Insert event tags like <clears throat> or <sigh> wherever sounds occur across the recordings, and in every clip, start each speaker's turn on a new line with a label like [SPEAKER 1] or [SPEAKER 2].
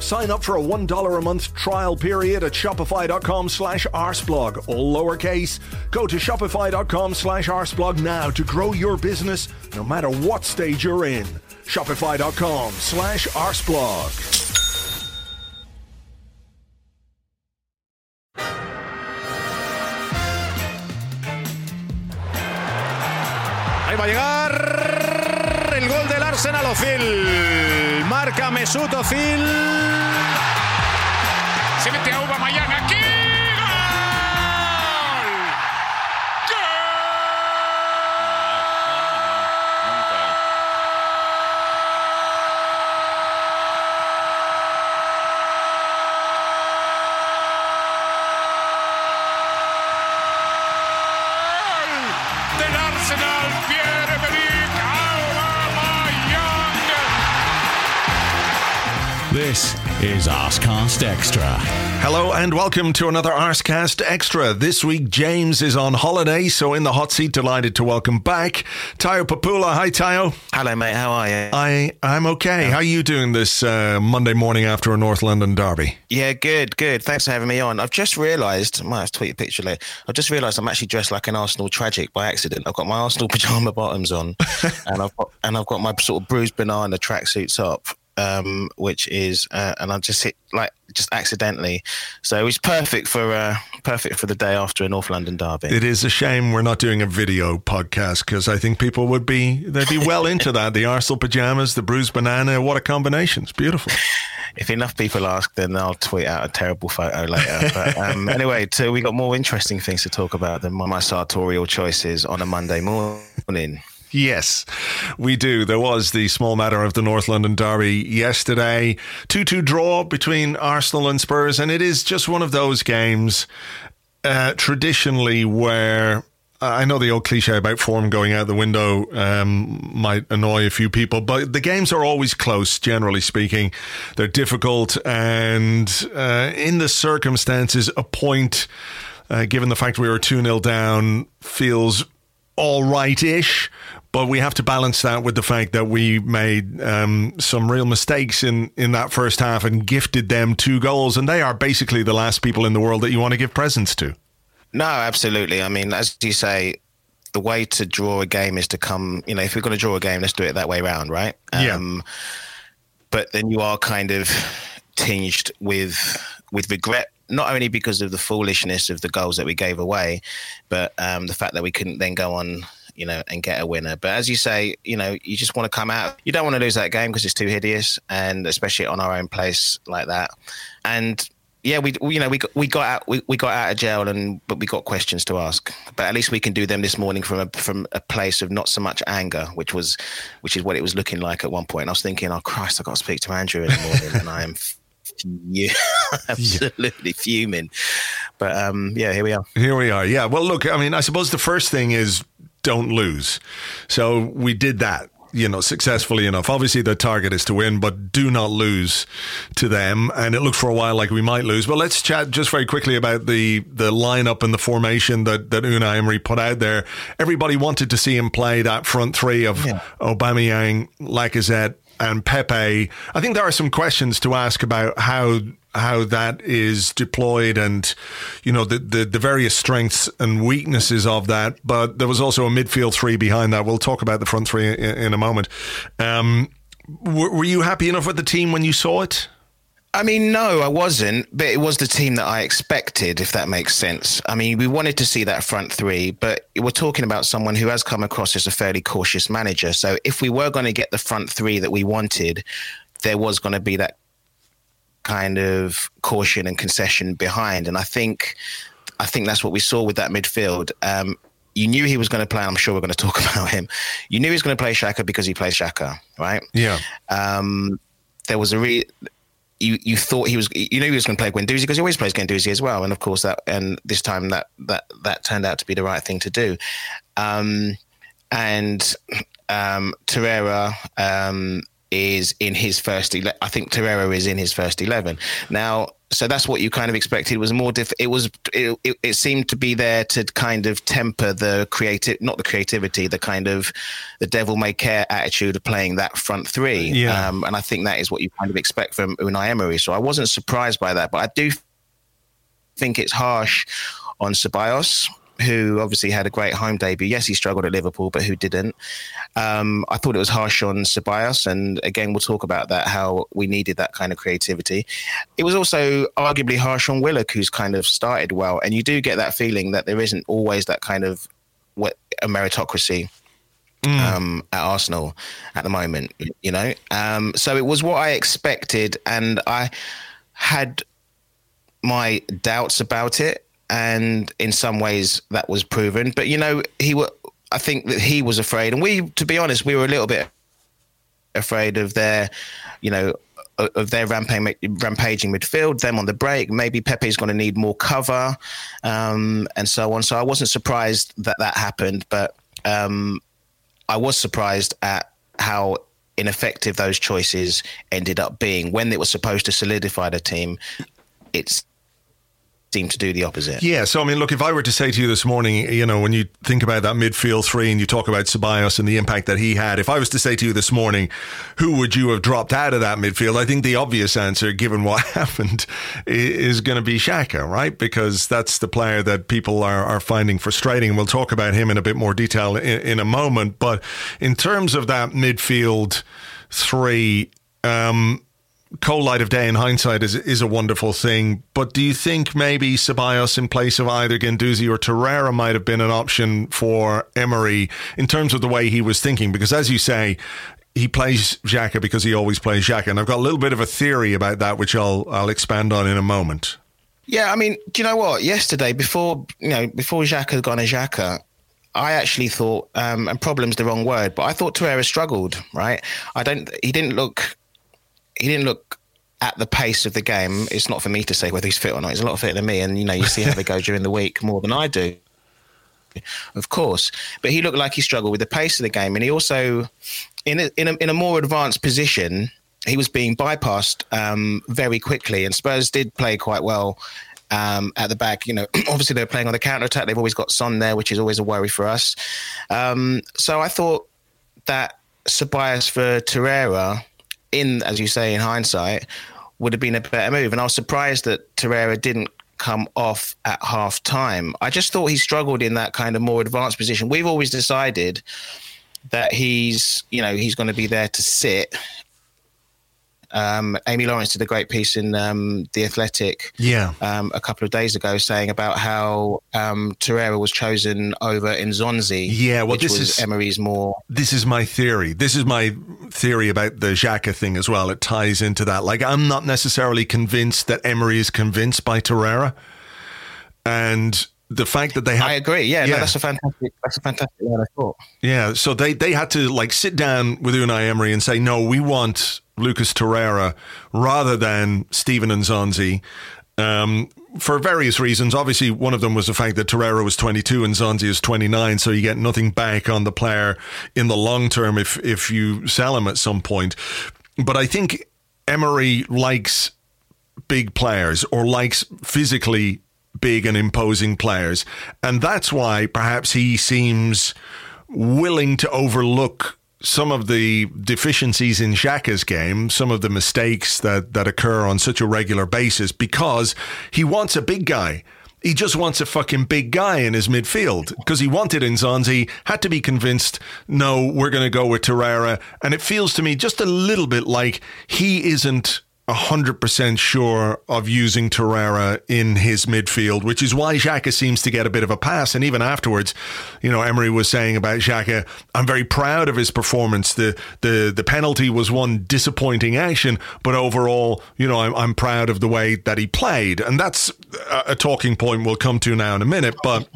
[SPEAKER 1] Sign up for a $1 a month trial period at shopify.com slash arseblog, all lowercase. Go to shopify.com slash arseblog now to grow your business no matter what stage you're in. Shopify.com slash arseblog.
[SPEAKER 2] Ahí va a llegar el gol del Arsenal. Marca Mesut Ozil.
[SPEAKER 3] Se mete a Aubameyang
[SPEAKER 4] This is Arsecast Extra.
[SPEAKER 1] Hello and welcome to another Arsecast Extra. This week, James is on holiday, so in the hot seat, delighted to welcome back Tayo Popoola. Hi, Tayo.
[SPEAKER 5] Hello, mate. How are you?
[SPEAKER 1] I, I'm okay. How are you doing this uh, Monday morning after a North London derby?
[SPEAKER 5] Yeah, good, good. Thanks for having me on. I've just realised, I might have to tweet a picture later. I've just realised I'm actually dressed like an Arsenal tragic by accident. I've got my Arsenal <laughs> pajama bottoms on, <laughs> and I've got and I've got my sort of bruised banana tracksuits top, um, which is, uh, and I just hit like just accidentally. So it's perfect for uh, perfect for the day after a North London derby.
[SPEAKER 1] It is a shame we're not doing a video podcast because I think people would be they'd be well <laughs> into that. The Arsenal pajamas, the bruised banana, what a combination! It's beautiful. <laughs>
[SPEAKER 5] if enough people ask, then I'll tweet out a terrible photo later. But um, <laughs> anyway, so we got more interesting things to talk about than my sartorial choices on a Monday morning.
[SPEAKER 1] Yes, we do. There was the small matter of the North London Derby yesterday. 2 2 draw between Arsenal and Spurs, and it is just one of those games uh, traditionally where. I know the old cliche about form going out the window um, might annoy a few people, but the games are always close, generally speaking. They're difficult, and uh, in the circumstances, a point, uh, given the fact we were 2 0 down, feels all right ish. But we have to balance that with the fact that we made um, some real mistakes in, in that first half and gifted them two goals. And they are basically the last people in the world that you want to give presents to.
[SPEAKER 5] No, absolutely. I mean, as you say, the way to draw a game is to come, you know, if we're going to draw a game, let's do it that way around, right?
[SPEAKER 1] Yeah.
[SPEAKER 5] Um, but then you are kind of tinged with with regret not only because of the foolishness of the goals that we gave away, but um, the fact that we couldn't then go on, you know, and get a winner. But as you say, you know, you just want to come out. You don't want to lose that game because it's too hideous, and especially on our own place like that. And yeah, we, you know we got, we got out we, we got out of jail and but we got questions to ask. But at least we can do them this morning from a from a place of not so much anger, which was which is what it was looking like at one point. I was thinking, oh Christ, I got to speak to Andrew in the morning, and I am. <laughs> Yeah, <laughs> absolutely fuming. But um, yeah, here we are.
[SPEAKER 1] Here we are. Yeah. Well, look, I mean, I suppose the first thing is don't lose. So we did that you know, successfully enough. Obviously, the target is to win, but do not lose to them. And it looked for a while like we might lose. But let's chat just very quickly about the the lineup and the formation that that Unai Emery put out there. Everybody wanted to see him play that front three of
[SPEAKER 5] Yeah.
[SPEAKER 1] Aubameyang, Lacazette, and Pepe. I think there are some questions to ask about how how that is deployed and you know the, the, the various strengths and weaknesses of that. But there was also a midfield three behind that. We'll talk about the front three in, in a moment. Um, were, were you happy enough with the team when you saw it?
[SPEAKER 5] I mean, no, I wasn't, but it was the team that I expected, if that makes sense. I mean, we wanted to see that front three, but we're talking about someone who has come across as a fairly cautious manager. So if we were going to get the front three that we wanted, there was going to be that kind of caution and concession behind. And I think, I think that's what we saw with that midfield. Um, you knew he was going to play. I'm sure we're going to talk <laughs> about him. You knew he was going to play Xhaka because he plays Xhaka, right?
[SPEAKER 1] Yeah.
[SPEAKER 5] Um, there was a re you you thought he was you know he was going to play Guendouzi because he always plays Guendouzi as well, and of course that and this time that that that turned out to be the right thing to do. Um, and um, Torreira um, is in his first. Ele- I think Torreira is in his first eleven now. So that's what you kind of expected. It was more diff. It was. It, it, it seemed to be there to kind of temper the creative, not the creativity, the kind of the devil may care attitude of playing that front three.
[SPEAKER 1] Yeah.
[SPEAKER 5] Um, and I think that is what you kind of expect from Unai Emery. So I wasn't surprised by that, but I do think it's harsh on Ceballos, who obviously had a great home debut. Yes, he struggled at Liverpool, but who didn't? Um, I thought it was harsh on Ceballos, and again, we'll talk about that. How we needed that kind of creativity. It was also arguably harsh on Willock, who's kind of started well, and you do get that feeling that there isn't always that kind of what a meritocracy um, at Arsenal at the moment, you know. Um, so it was what I expected, and I had my doubts about it, and in some ways that was proven. But you know, he were. I think that he was afraid, and we, to be honest, we were a little bit afraid of their, you know, of their rampaging, rampaging midfield, them on the break. Maybe Pepe's going to need more cover, um, and so on. So I wasn't surprised that that happened, but um, I was surprised at how ineffective those choices ended up being when it was supposed to solidify the team. It's seemed to do the opposite.
[SPEAKER 1] Yeah, so I mean, look, if I were to say to you this morning, you know, when you think about that midfield three and you talk about Ceballos and the impact that he had, if I was to say to you this morning, who would you have dropped out of that midfield? I think the obvious answer, given what <laughs> happened, is going to be Xhaka, right? Because that's the player that people are, are finding frustrating. And we'll talk about him in a bit more detail in, in a moment. But in terms of that midfield three, um, cold light of day in hindsight is is a wonderful thing. But do you think maybe Ceballos in place of either Guendouzi or Torreira might have been an option for Emery in terms of the way he was thinking? Because as you say, he plays Xhaka because he always plays Xhaka, and I've got a little bit of a theory about that, which I'll I'll expand on in a moment.
[SPEAKER 5] Yeah, I mean, do you know what? Yesterday, before you know, before Xhaka had gone a Xhaka, I actually thought, um, and problem's the wrong word, but I thought Torreira struggled. Right? I don't. He didn't look he didn't look at the pace of the game. It's not for me to say whether he's fit or not. He's a lot fitter than me, and you know you see how they go during the week more than I do, of course. But he looked like he struggled with the pace of the game, and he also, in a, in a, in a more advanced position, he was being bypassed um, very quickly, and Spurs did play quite well. Um, at the back, you know, <clears throat> obviously they're playing on the counter attack. They've always got Son there, which is always a worry for us. Um, so I thought that Ceballos for Torreira in, as you say, in hindsight, would have been a better move. And I was surprised that Torreira didn't come off at half time. I just thought he struggled in that kind of more advanced position. We've always decided that he's, you know, he's going to be there to sit. Um, Amy Lawrence did a great piece in um, The Athletic
[SPEAKER 1] Yeah.
[SPEAKER 5] um, a couple of days ago saying about how um, Torreira was chosen over Nzonzi.
[SPEAKER 1] Yeah, well, this is-
[SPEAKER 5] Emery's more
[SPEAKER 1] This is my theory. This is my theory about the Xhaka thing as well. It ties into that. Like, I'm not necessarily convinced that Emery is convinced by Torreira. And the fact that they have.
[SPEAKER 5] I agree. Yeah,
[SPEAKER 1] Yeah.
[SPEAKER 5] No, that's a fantastic. That's a fantastic line of thought.
[SPEAKER 1] Yeah, so they, they had to like sit down with Unai Emery and say, no, we want Lucas Torreira rather than Steven Nzonzi. Um, for various reasons. Obviously, one of them was the fact that Torreira was 22 and Nzonzi is 29, so you get nothing back on the player in the long term if if you sell him at some point. But I think Emery likes big players or likes physically big and imposing players. And that's why perhaps he seems willing to overlook some of the deficiencies in Xhaka's game, some of the mistakes that, that occur on such a regular basis because he wants a big guy. He just wants a fucking big guy in his midfield because he wanted Nzonzi, had to be convinced, no, we're going to go with Torreira. And it feels to me just a little bit like he isn't 100% sure of using Torreira in his midfield, which is why Xhaka seems to get a bit of a pass. And even afterwards, you know, Emery was saying about Xhaka, I'm very proud of his performance. The the the penalty was one disappointing action, but overall, you know, I'm, I'm proud of the way that he played. And that's a, a talking point we'll come to now in a minute. But,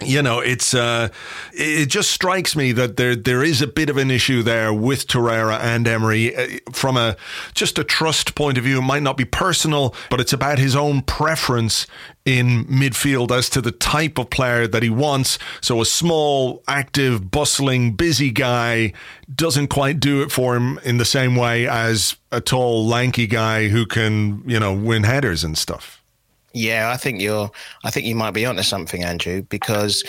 [SPEAKER 1] you know, it's uh, it just strikes me that there there is a bit of an issue there with Torreira and Emery uh, from a just a trust point of view. It might not be personal, but it's about his own preference in midfield as to the type of player that he wants. So a small, active, bustling, busy guy doesn't quite do it for him in the same way as a tall, lanky guy who can, you know, win headers and stuff.
[SPEAKER 5] Yeah, I think you're. I think you might be onto something, Andrew, because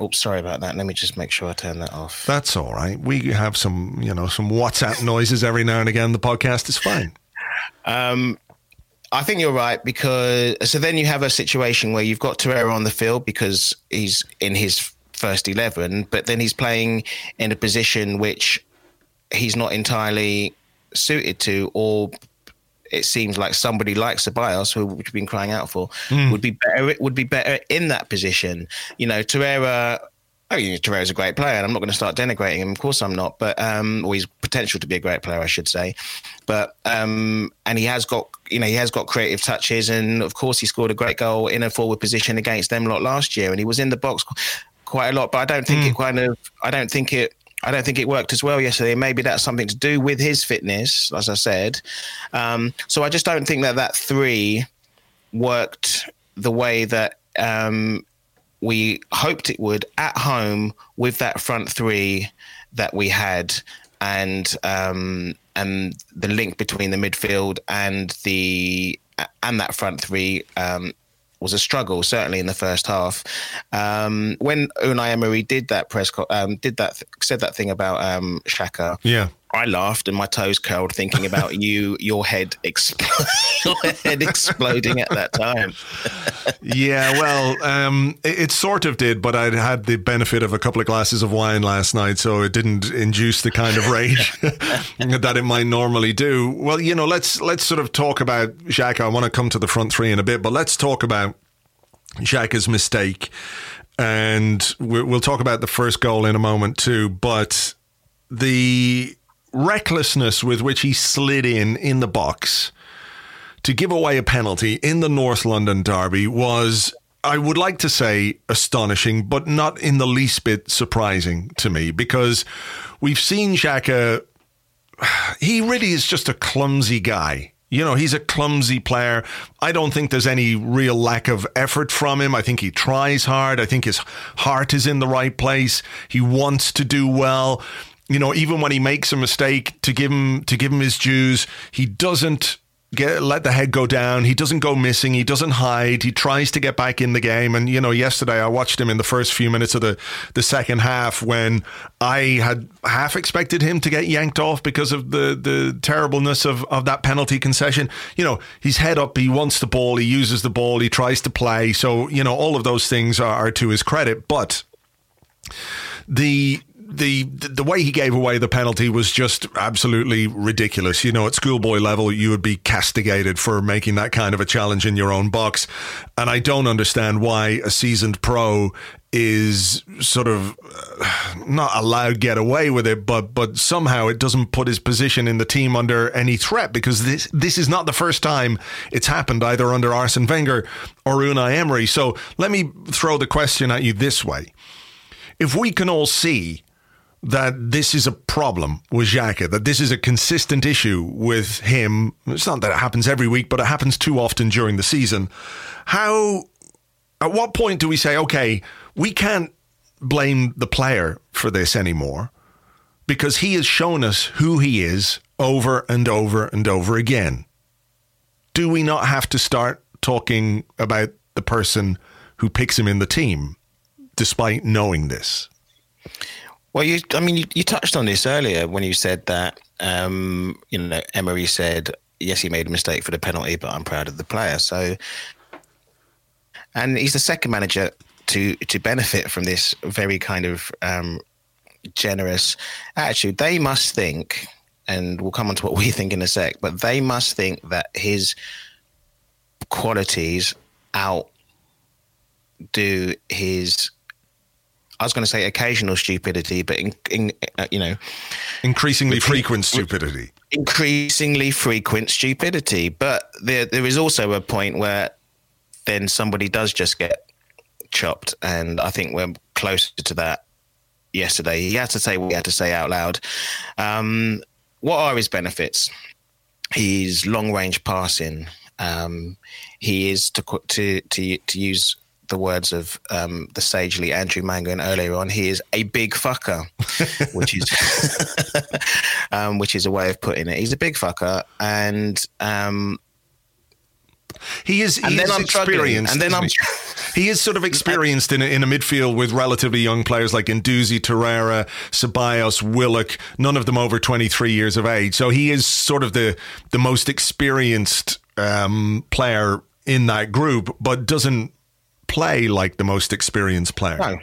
[SPEAKER 5] Oh, sorry about that. Let me just make sure I turn that off.
[SPEAKER 1] That's all right. We have some, you know, some WhatsApp noises every now and again. The podcast is fine.
[SPEAKER 5] Um, I think you're right because so then you have a situation where you've got Torreira on the field because he's in his first eleven, but then he's playing in a position which he's not entirely suited to, or it seems like somebody like Ceballos, who we've been crying out for, mm. would be better. Would be better in that position. You know, Torreira I mean, Torreira's a great player, and I'm not going to start denigrating him. Of course, I'm not. But um, or he's potential to be a great player, I should say. But um, and he has got, you know, he has got creative touches, and of course, he scored a great goal in a forward position against them lot last year, and he was in the box quite a lot. But I don't think mm. it kind of, I don't think it. I don't think it worked as well yesterday. Maybe that's something to do with his fitness, as I said. Um, so I just don't think that that three worked the way that um, we hoped it would at home with that front three that we had and um, and the link between the midfield and the and that front three um, was a struggle, certainly in the first half. Um, when Unai Emery did that press, co- um, did that, said that thing about um, Xhaka.
[SPEAKER 1] Yeah,
[SPEAKER 5] I laughed and my toes curled thinking about <laughs> you, your head, expl- <laughs> your head exploding at that time. <laughs>
[SPEAKER 1] yeah, well, um, it, it, sort of did, but I'd had the benefit of a couple of glasses of wine last night, so it didn't induce the kind of rage that it might normally do. Well, you know, let's let's sort of talk about Xhaka. I want to come to the front three in a bit, but let's talk about Xhaka's mistake, and we'll talk about the first goal in a moment too. But the recklessness with which he slid in in the box to give away a penalty in the North London derby was I would like to say astonishing, but not in the least bit surprising to me because we've seen Xhaka. <sighs> He really is just a clumsy guy. You know, he's a clumsy player. I don't think there's any real lack of effort from him. I think he tries hard. I think his heart is in the right place. He wants to do well you know, even when he makes a mistake, to give him to give him his dues, he doesn't get let the head go down. He doesn't go missing. He doesn't hide. He tries to get back in the game. And you know, yesterday I watched him in the first few minutes of the the second half when I had half expected him to get yanked off because of the the terribleness of of that penalty concession. You know, he's head up. He wants the ball. He uses the ball. He tries to play. So you know, all of those things are, are to his credit. But the the the way he gave away the penalty was just absolutely ridiculous. You know, at schoolboy level, you would be castigated for making that kind of a challenge in your own box, and I don't understand why a seasoned pro is sort of uh, not allowed get away with it, but but somehow it doesn't put his position in the team under any threat because this this is not the first time it's happened either under Arsene Wenger or Unai Emery. So let me throw the question at you this way: If we can all see that this is a problem with Xhaka, that this is a consistent issue with him. It's not that it happens every week, but it happens too often during the season. How, at what point do we say, okay, we can't blame the player for this anymore because he has shown us who he is over and over and over again? Do we not have to start talking about the person who picks him in the team despite knowing this?
[SPEAKER 5] Well, you, I mean, you, you touched on this earlier when you said that, um, you know, Emery said, yes, he made a mistake for the penalty, but I'm proud of the player. So, and he's the second manager to to benefit from this very kind of um, generous attitude. They must think, and we'll come on to what we think in a sec, but they must think that his qualities outdo his I was going to say occasional stupidity, but in, in uh, you know,
[SPEAKER 1] increasingly frequent stupidity.
[SPEAKER 5] Increasingly frequent stupidity, but there there is also a point where then somebody does just get chopped, and I think we're closer to that. Yesterday, he had to say what he had to say out loud. Um, what are his benefits? He's long range passing. Um, he is to to to to use the words of um, the sagely Andrew Mangan earlier on, he is a big fucker, <laughs> which is <laughs> um, which is a way of putting it. He's a big fucker, and um,
[SPEAKER 1] he is.
[SPEAKER 5] And
[SPEAKER 1] he
[SPEAKER 5] then
[SPEAKER 1] is
[SPEAKER 5] I'm
[SPEAKER 1] experienced.
[SPEAKER 5] And then I'm.
[SPEAKER 1] He is sort of experienced in a, in a midfield with relatively young players like Guendouzi, Torreira, Ceballos, Willock, none of them over 23 years of age. So he is sort of the the most experienced um, player in that group, but doesn't play like the most experienced player.
[SPEAKER 5] No,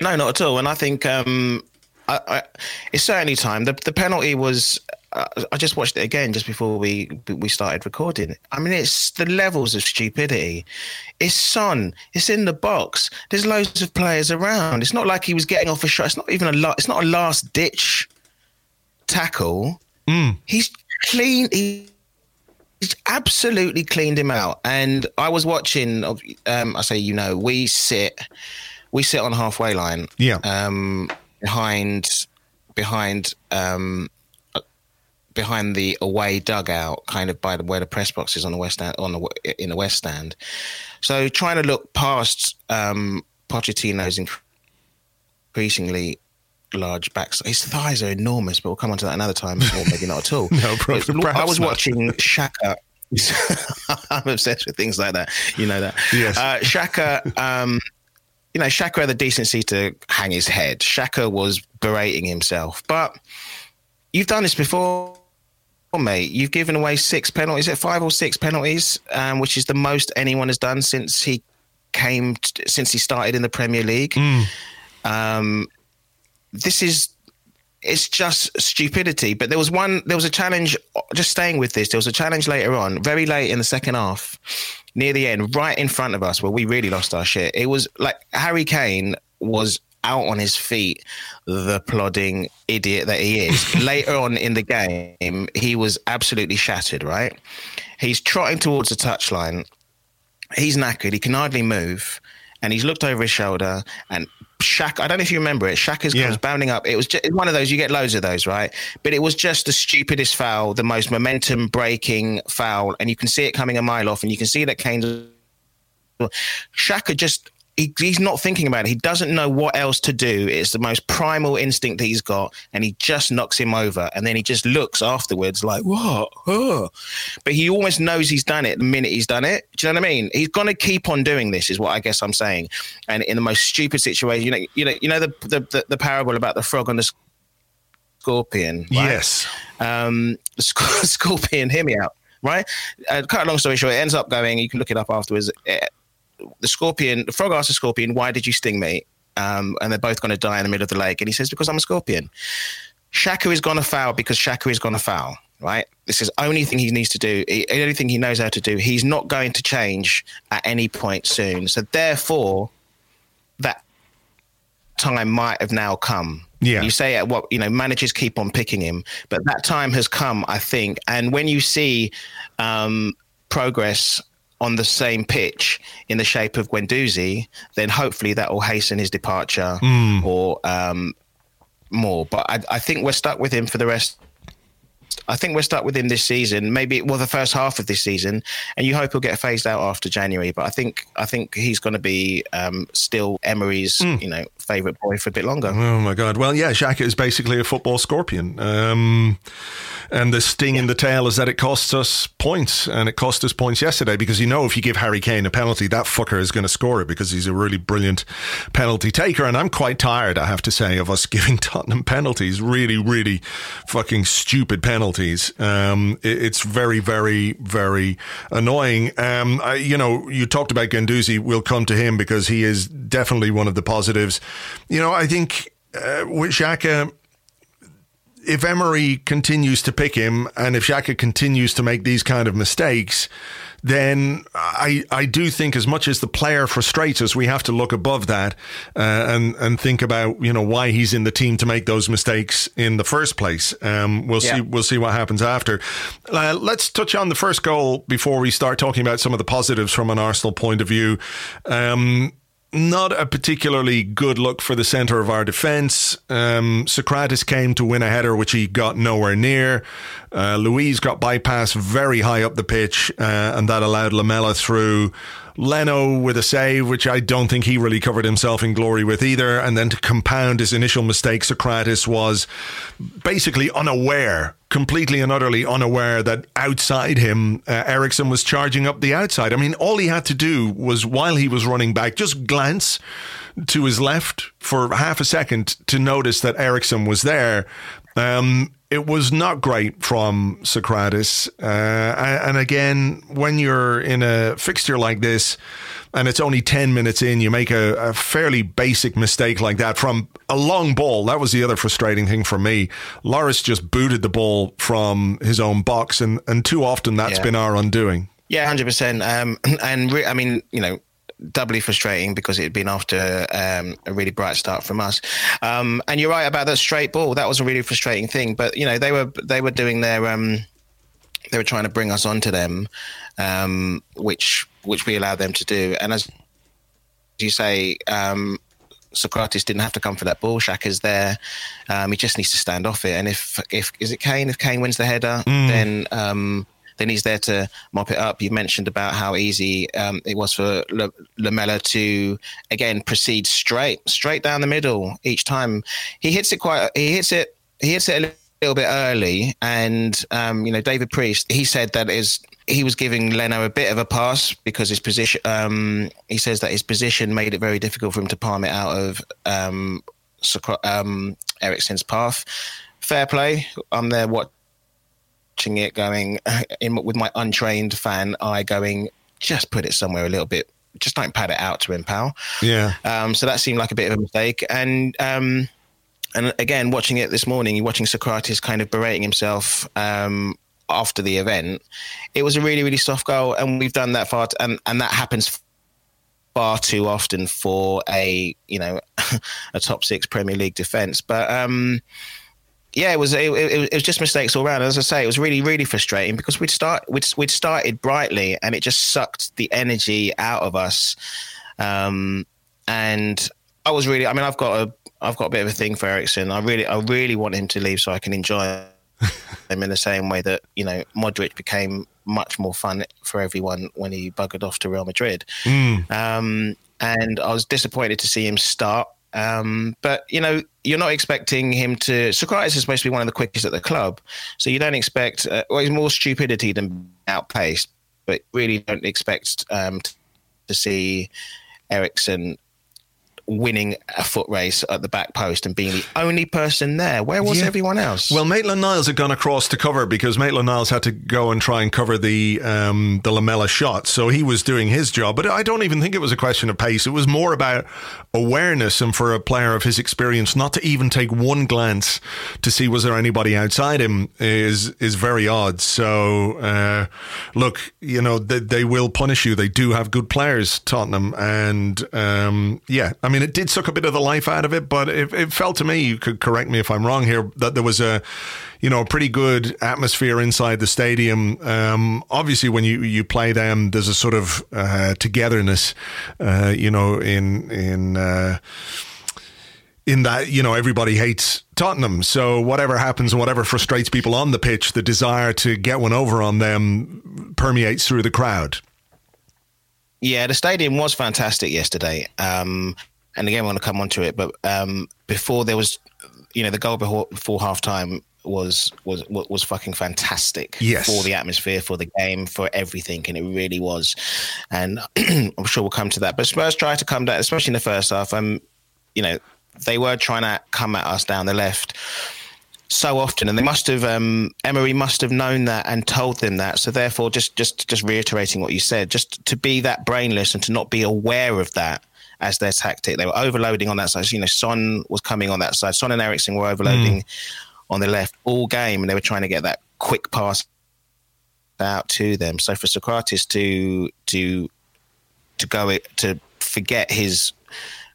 [SPEAKER 5] no, not at all. And I think um, I, I, it's certainly time. The, the penalty was. Uh, I just watched it again just before we we started recording. I mean, it's the levels of stupidity. It's Son. It's in the box. There's loads of players around. It's not like he was getting off a shot. It's not even a lot. It's not a last ditch tackle.
[SPEAKER 1] Mm.
[SPEAKER 5] He's clean. He, absolutely cleaned him out. And I was watching. Um, I say, you know, we sit, we sit on halfway line.
[SPEAKER 1] Yeah.
[SPEAKER 5] Um, behind, behind, um, behind the away dugout, kind of by the, where the press box is on the west stand, on the in the west stand. So trying to look past um, Pochettino's increasingly large backs. His thighs are enormous, but we'll come on to that another time, or maybe not at all. <laughs>
[SPEAKER 1] no problem.
[SPEAKER 5] I was
[SPEAKER 1] not.
[SPEAKER 5] watching Xhaka. <laughs> I'm obsessed with things like that. You know that.
[SPEAKER 1] Yes.
[SPEAKER 5] Uh, Xhaka, um, you know, Xhaka had the decency to hang his head. Xhaka was berating himself. But you've done this before, mate. You've given away six penalties, at five or six penalties, um, which is the most anyone has done since he came, t- since he started in the Premier League.
[SPEAKER 1] Mm.
[SPEAKER 5] Um, this is it's just stupidity. But there was one, there was a challenge. Just staying with this, there was a challenge later on, very late in the second half, near the end, right in front of us, where we really lost our shit. It was like Harry Kane was out on his feet, the plodding idiot that he is. <laughs> later on in the game, he was absolutely shattered. Right, he's trotting towards the touchline. He's knackered. He can hardly move and he's looked over his shoulder and Shaq, I don't know if you remember it. Shaq
[SPEAKER 1] Yeah.
[SPEAKER 5] comes bounding up. It was just one of those, you get loads of those, right? But it was just the stupidest foul, the most momentum breaking foul. And you can see it coming a mile off and you can see that Kane's. Shaq just. He, he's not thinking about it. He doesn't know what else to do. It's the most primal instinct that he's got, and he just knocks him over. And then he just looks afterwards like, "What?" Oh. But he almost knows he's done it the minute he's done it. Do you know what I mean? He's going to keep on doing this, is what I guess I'm saying. And in the most stupid situation, you know, you know, you know the the, the, the parable about the frog and the scorpion. Right?
[SPEAKER 1] Yes.
[SPEAKER 5] Um, the sc- <laughs> scorpion, hear me out, right? Uh, cut a long story short, it ends up going. You can look it up afterwards. Uh, the scorpion, the frog asks the scorpion, "Why did you sting me?" Um, and they're both going to die in the middle of the lake. And he says, "Because I'm a scorpion." Xhaka is going to foul because Xhaka is going to foul. Right. This is the only thing he needs to do. The only thing he knows how to do. He's not going to change at any point soon. So therefore, that time might have now come.
[SPEAKER 1] Yeah.
[SPEAKER 5] You say at what you know, managers keep on picking him, but that time has come, I think. And when you see um, progress on the same pitch in the shape of Guendouzi, then hopefully that will hasten his departure or um, more. But I, I think we're stuck with him for the rest. I think we're stuck with him this season. Maybe well, the first half of this season, and you hope he'll get phased out after January. But I think I think he's going to be um, still Emery's, you know, favourite boy for a bit longer.
[SPEAKER 1] Oh my God! Well, yeah, Xhaka is basically a football scorpion, um, and the sting in the tail is that it costs us points, and it cost us points yesterday because you know if you give Harry Kane a penalty, that fucker is going to score it because he's a really brilliant penalty taker, and I'm quite tired, I have to say, of us <laughs> giving Tottenham penalties, really, really fucking stupid penalties. Um, it, it's very, very, very annoying. Um, I, you know, you talked about Guendouzi. We'll come to him because he is definitely one of the positives. You know, I think uh, with Xhaka, if Emery continues to pick him and if Xhaka continues to make these kind of mistakes, then I I do think as much as the player frustrates us, we have to look above that uh, and and think about you know why he's in the team to make those mistakes in the first place. Um, we'll yeah. see we'll see what happens after. Uh, let's touch on the first goal before we start talking about some of the positives from an Arsenal point of view. Um, not a particularly good look for the centre of our defence. Um, Sokratis came to win a header, which he got nowhere near. Uh, Luiz got bypassed very high up the pitch, uh, and that allowed Lamela through. Leno with a save, which I don't think he really covered himself in glory with either. And then to compound his initial mistake, Sokratis was basically unaware, completely and utterly unaware that outside him, uh, Eriksen was charging up the outside. I mean, all he had to do was, while he was running back, just glance to his left for half a second to notice that Eriksen was there. Um, it was not great from Sokratis. Uh, and again, when you're in a fixture like this, and it's only 10 minutes in, you make a, a, fairly basic mistake like that from a long ball. That was the other frustrating thing for me. Lloris just booted the ball from his own box, and, and too often that's yeah. been our undoing.
[SPEAKER 5] Yeah, 100%. Um, <clears throat> and re- I mean, you know, doubly frustrating because it had been after um, a really bright start from us. Um, and you're right about that straight ball. That was a really frustrating thing. But you know they were they were doing their um, they were trying to bring us onto them, um, which which we allowed them to do. And as you say. Um, Sokratis didn't have to come for that ball. Xhaka's there. Um, he just needs to stand off it. And if if is it Kane? If Kane wins the header, mm. then um, then he's there to mop it up. You mentioned about how easy um, it was for L- Lamela to again proceed straight, straight down the middle each time. He hits it quite. He hits it. He hits it a little bit early, and um, you know David Preece. He said that is he was giving Leno a bit of a pass because his position. Um, he says that his position made it very difficult for him to palm it out of um, um, Eriksen's path. Fair play. I'm there. What watching it going <laughs> in with my untrained fan eye going just put it somewhere a little bit just don't pad it out to him pal.
[SPEAKER 1] Yeah.
[SPEAKER 5] Um, so that seemed like a bit of a mistake. And um, and again watching it this morning you're watching Sokratis kind of berating himself um, after the event. It was a really really soft goal and we've done that far t- and and that happens far too often for a you know <laughs> a top six Premier League defense but um yeah, it was it, it, was just mistakes all around. As I say, it was really really frustrating because we'd start we'd, we'd started brightly and it just sucked the energy out of us. Um, and I was really, I mean, I've got a I've got a bit of a thing for Eriksen. I really I really want him to leave so I can enjoy <laughs> him in the same way that you know Modric became much more fun for everyone when he buggered off to Real Madrid. Mm. Um, and I was disappointed to see him start um, but you know, you're not expecting him to. Sokratis is supposed to be one of the quickest at the club, so you don't expect. Uh, well, he's more stupidity than outpaced, but really don't expect um, to see Eriksen winning a foot race at the back post and being the only person there. Where was yeah. everyone else?
[SPEAKER 1] Well, Maitland Niles had gone across to cover because Maitland Niles had to go and try and cover the um, the Lamela shot, so he was doing his job. But I don't even think it was a question of pace. It was more about awareness, and for a player of his experience, not to even take one glance to see was there anybody outside him is is very odd. So, uh, look, you know they, they, will punish you. They do have good players, Tottenham, and um, yeah, I mean mean, it did suck a bit of the life out of it, but it, it felt to me, you could correct me if I'm wrong here, that there was a, you know, a pretty good atmosphere inside the stadium. Um, obviously, when you, you play them, there's a sort of uh, togetherness, uh, you know, in in uh, in that you know everybody hates Tottenham. So whatever happens and whatever frustrates people on the pitch, the desire to get one over on them permeates through the crowd.
[SPEAKER 5] Yeah, the stadium was fantastic yesterday. Um, and again, I want to come onto it, but um, before there was, you know, the goal before, before half time was was was fucking fantastic
[SPEAKER 1] yes.
[SPEAKER 5] for the atmosphere, for the game, for everything, and it really was. And <clears throat> I'm sure we'll come to that. But Spurs tried to come down, especially in the first half. Um, you know, they were trying to come at us down the left so often, and they must have um, Emery must have known that and told them that. So therefore, just just just reiterating what you said, just to be that brainless and to not be aware of that as their tactic. They were overloading on that side. You know, Son was coming on that side. Son and Eriksen were overloading mm. on the left all game, and they were trying to get that quick pass out to them. So for Sokratis to to to go to forget his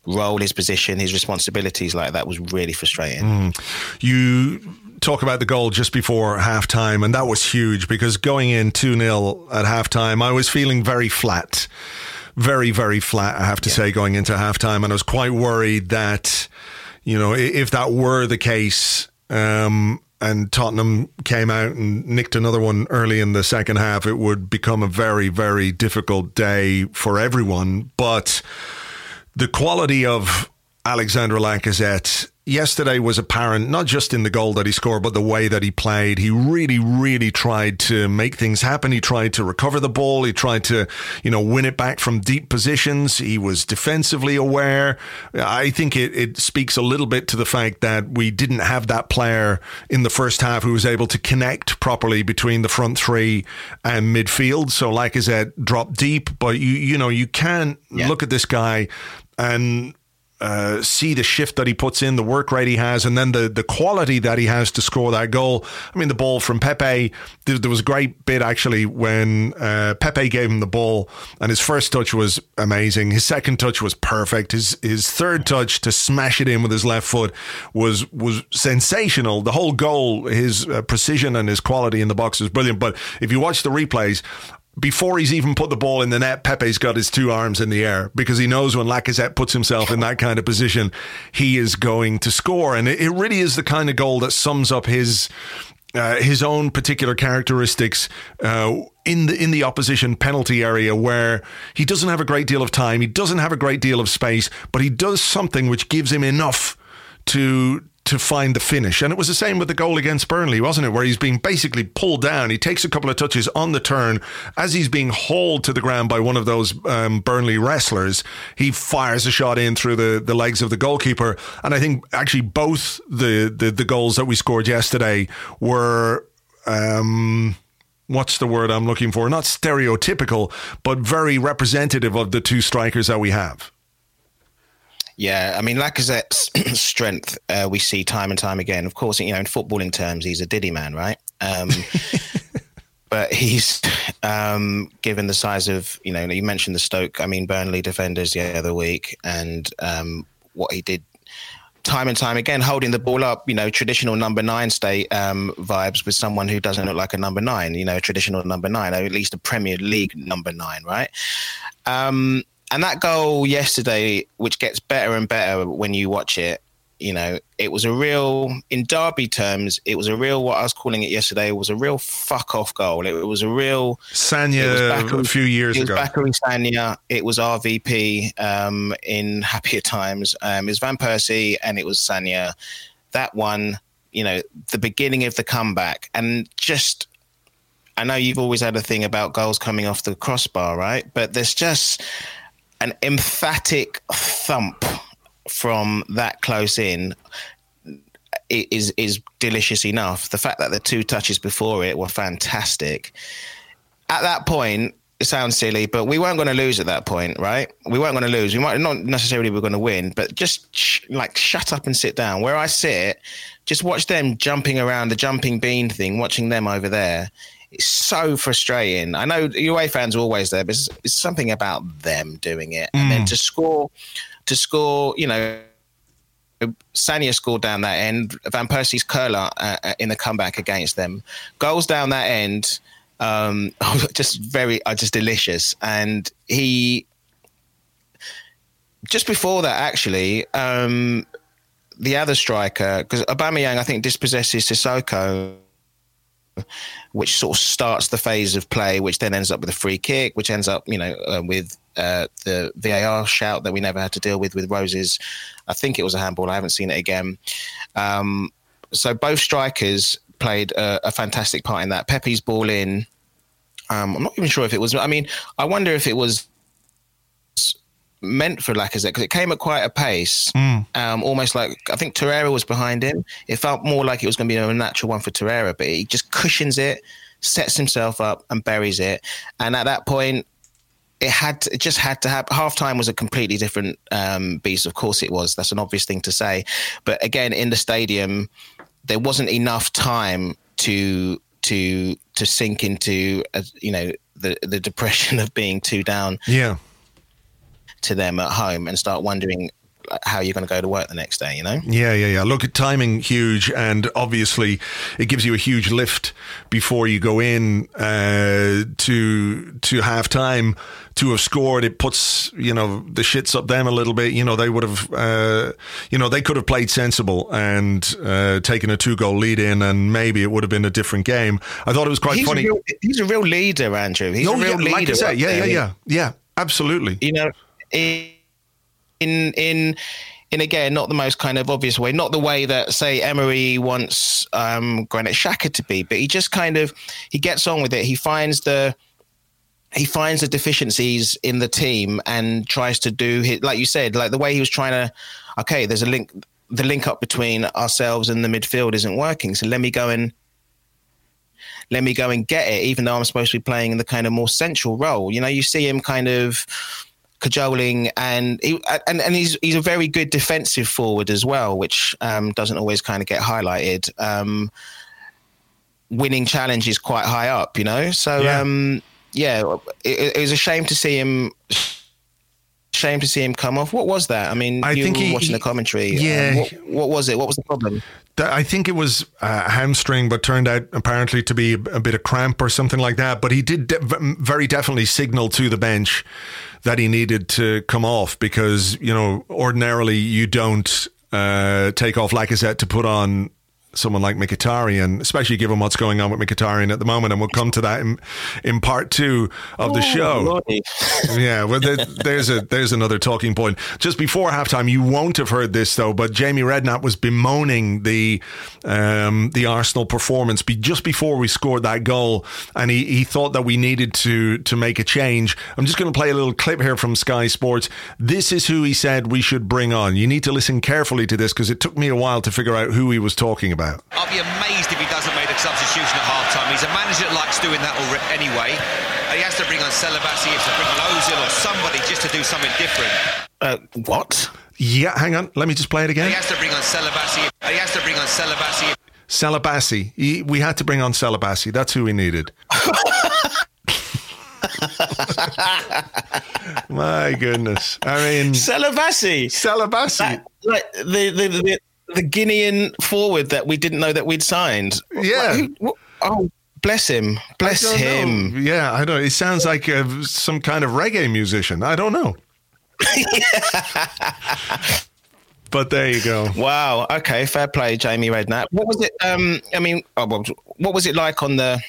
[SPEAKER 5] role, his position, his responsibilities like that was really frustrating.
[SPEAKER 1] Mm. You talk about the goal just before halftime, and that was huge because going in 2 0 at halftime, I was feeling very flat. Very, very flat, I have to yeah. say, going into halftime. And I was quite worried that, you know, if that were the case, um, and Tottenham came out and nicked another one early in the second half, it would become a very, very difficult day for everyone. But the quality of Alexander Lacazette yesterday was apparent, not just in the goal that he scored, but the way that he played. He really, really tried to make things happen. He tried to recover the ball. He tried to, you know, win it back from deep positions. He was defensively aware. I think it, it speaks a little bit to the fact that we didn't have that player in the first half who was able to connect properly between the front three and midfield. So Lacazette dropped deep, but you, you know, you can't yeah. look at this guy and uh, see the shift that he puts in, the work rate he has, and then the the quality that he has to score that goal. I mean, the ball from Pepe. There, there was a great bit actually when uh, Pepe gave him the ball, and his first touch was amazing. His second touch was perfect. His his third touch to smash it in with his left foot was was sensational. The whole goal, his uh, precision and his quality in the box was brilliant. But if you watch the replays, before he's even put the ball in the net, Pepe's got his two arms in the air because he knows when Lacazette puts himself in that kind of position, he is going to score. And it, really is the kind of goal that sums up his uh, his own particular characteristics uh, in the in the opposition penalty area, where he doesn't have a great deal of time, he doesn't have a great deal of space, but he does something which gives him enough to to find the finish. And it was the same with the goal against Burnley, wasn't it? Where he's being basically pulled down. He takes a couple of touches on the turn as he's being hauled to the ground by one of those um, Burnley wrestlers. He fires a shot in through the, the legs of the goalkeeper. And I think actually both the, the, the goals that we scored yesterday were. Um, what's the word I'm looking for? Not stereotypical, but very representative of the two strikers that we have.
[SPEAKER 5] Yeah, I mean Lacazette's <clears throat> strength uh, we see time and time again. Of course, you know in footballing terms, he's a diddy man, right? Um, <laughs> but he's um, given the size of you know you mentioned the Stoke, I mean Burnley defenders the other week, and um, what he did time and time again, holding the ball up, you know, traditional number nine state um, vibes with someone who doesn't look like a number nine, you know, a traditional number nine, or at least a Premier League number nine, right? Um, and that goal yesterday, which gets better and better when you watch it, you know, it was a real, in derby terms, it was a real, what I was calling it yesterday, was a real fuck off goal. It, it was a real.
[SPEAKER 1] Sagna a few years
[SPEAKER 5] it
[SPEAKER 1] ago.
[SPEAKER 5] It was Bacary Sagna. It was RVP um, in <laughs> happier times. Um, it was Van Persie and it was Sagna. That one, you know, the beginning of the comeback. And just, I know you've always had a thing about goals coming off the crossbar, right? But there's just an emphatic thump from that close in is is delicious enough. The fact that the two touches before it were fantastic. At that point, it sounds silly, but we weren't going to lose at that point, right? We weren't going to lose. We might not necessarily we're going to win, but just sh- like shut up and sit down. Where I sit, just watch them jumping around the jumping bean thing, watching them over there it's so frustrating. I know UA fans are always there, but it's, it's something about them doing it. Mm. And then mm. to score, to score, you know, Sagna scored down that end. Van Persie's curler uh, uh, in the comeback against them. Goals down that end, um, <laughs> just very, uh, just delicious. And he, just before that, actually, um, the other striker, because Aubameyang, I think, dispossesses Sissoko which sort of starts the phase of play, which then ends up with a free kick, which ends up, you know, uh, with uh, the VAR shout that we never had to deal with with Roses. I think it was a handball. I haven't seen it again. Um, so both strikers played a, a, fantastic part in that. Pepe's ball in. Um, I'm not even sure if it was. I mean, I wonder if it was meant for Lacazette because it came at quite a pace, mm. um, almost like I think Torreira was behind him. It felt more like it was going to be a natural one for Torreira, but he just cushions it, sets himself up, and buries it. And at that point, it had to, it just had to happen. Half time was a completely different um, beast. Of course, it was. That's an obvious thing to say, but again, in the stadium, there wasn't enough time to to to sink into uh, you know the the depression <laughs> of being two down.
[SPEAKER 1] Yeah
[SPEAKER 5] to them at home and start wondering how you're going to go to work the next day, you know?
[SPEAKER 1] Yeah, yeah, yeah. Look, at timing huge, and obviously it gives you a huge lift before you go in uh, to to half time to have scored. It puts you know the shits up them a little bit. You know they would have, uh, you know, they could have played sensible and uh, taken a two goal lead in, and maybe it would have been a different game. I thought it was quite
[SPEAKER 5] he's
[SPEAKER 1] funny.
[SPEAKER 5] A real, he's a real leader, Andrew. He's oh, a real
[SPEAKER 1] yeah,
[SPEAKER 5] leader.
[SPEAKER 1] Like I said, yeah, yeah, yeah, yeah, absolutely.
[SPEAKER 5] You know in in in in again not the most kind of obvious way, not the way that say Emery wants um, Granit Xhaka to be, but he just kind of he gets on with it. He finds the he finds the deficiencies in the team and tries to do his, like you said, like the way he was trying to. Okay, there's a link. The link up between ourselves and the midfield isn't working, so let me go and let me go and get it, even though I'm supposed to be playing in the kind of more central role. You know, you see him kind of cajoling, and he, and and he's he's a very good defensive forward as well, which um, doesn't always kind of get highlighted. Um, winning challenges quite high up, you know. So yeah, um, yeah it, it, was a shame to see him. Shame to see him come off. What was that? I mean, I you think were he, watching the commentary.
[SPEAKER 1] Yeah.
[SPEAKER 5] Um, what, what, was it? What was the problem?
[SPEAKER 1] I think it was a hamstring, but turned out apparently to be a bit of cramp or something like that. But he did de- very definitely signal to the bench that he needed to come off because, you know, ordinarily you don't uh, take off Lacazette to put on someone like Mkhitaryan, especially given what's going on with Mkhitaryan at the moment, and we'll come to that in, in part two of the oh, show. <laughs> yeah, well, there, there's a there's another talking point. Just before halftime, you won't have heard this though, but Jamie Redknapp was bemoaning the um, the Arsenal performance be, just before we scored that goal, and he, he thought that we needed to to make a change. I'm just going to play a little clip here from Sky Sports. This is who he said we should bring on. You need to listen carefully to this because it took me a while to figure out who he was talking about about.
[SPEAKER 6] I'll be amazed if he doesn't make a substitution at half time. He's a manager that likes doing that anyway. He has to bring on Selassie, he has to bring on Ozil or somebody just to do something different.
[SPEAKER 5] Uh, what?
[SPEAKER 1] Yeah, hang on. Let me just play it again.
[SPEAKER 6] He has to bring on Selassie. He has to bring on Selassie.
[SPEAKER 1] Salabassi. we had to bring on Salabassi. That's who we needed. <laughs> My goodness. I mean,
[SPEAKER 5] Salabassi.
[SPEAKER 1] Salabassi.
[SPEAKER 5] like the, the, the, the Guinean forward that we didn't know that we'd signed.
[SPEAKER 1] Yeah.
[SPEAKER 5] Who, oh, bless him. Bless him.
[SPEAKER 1] Know. Yeah, I don't. It sounds like uh, some kind of reggae musician. I don't know. <laughs> but there you go.
[SPEAKER 5] Wow. Okay. Fair play, Jamie Redknapp. What was it? Um, I mean, oh, what was it like on the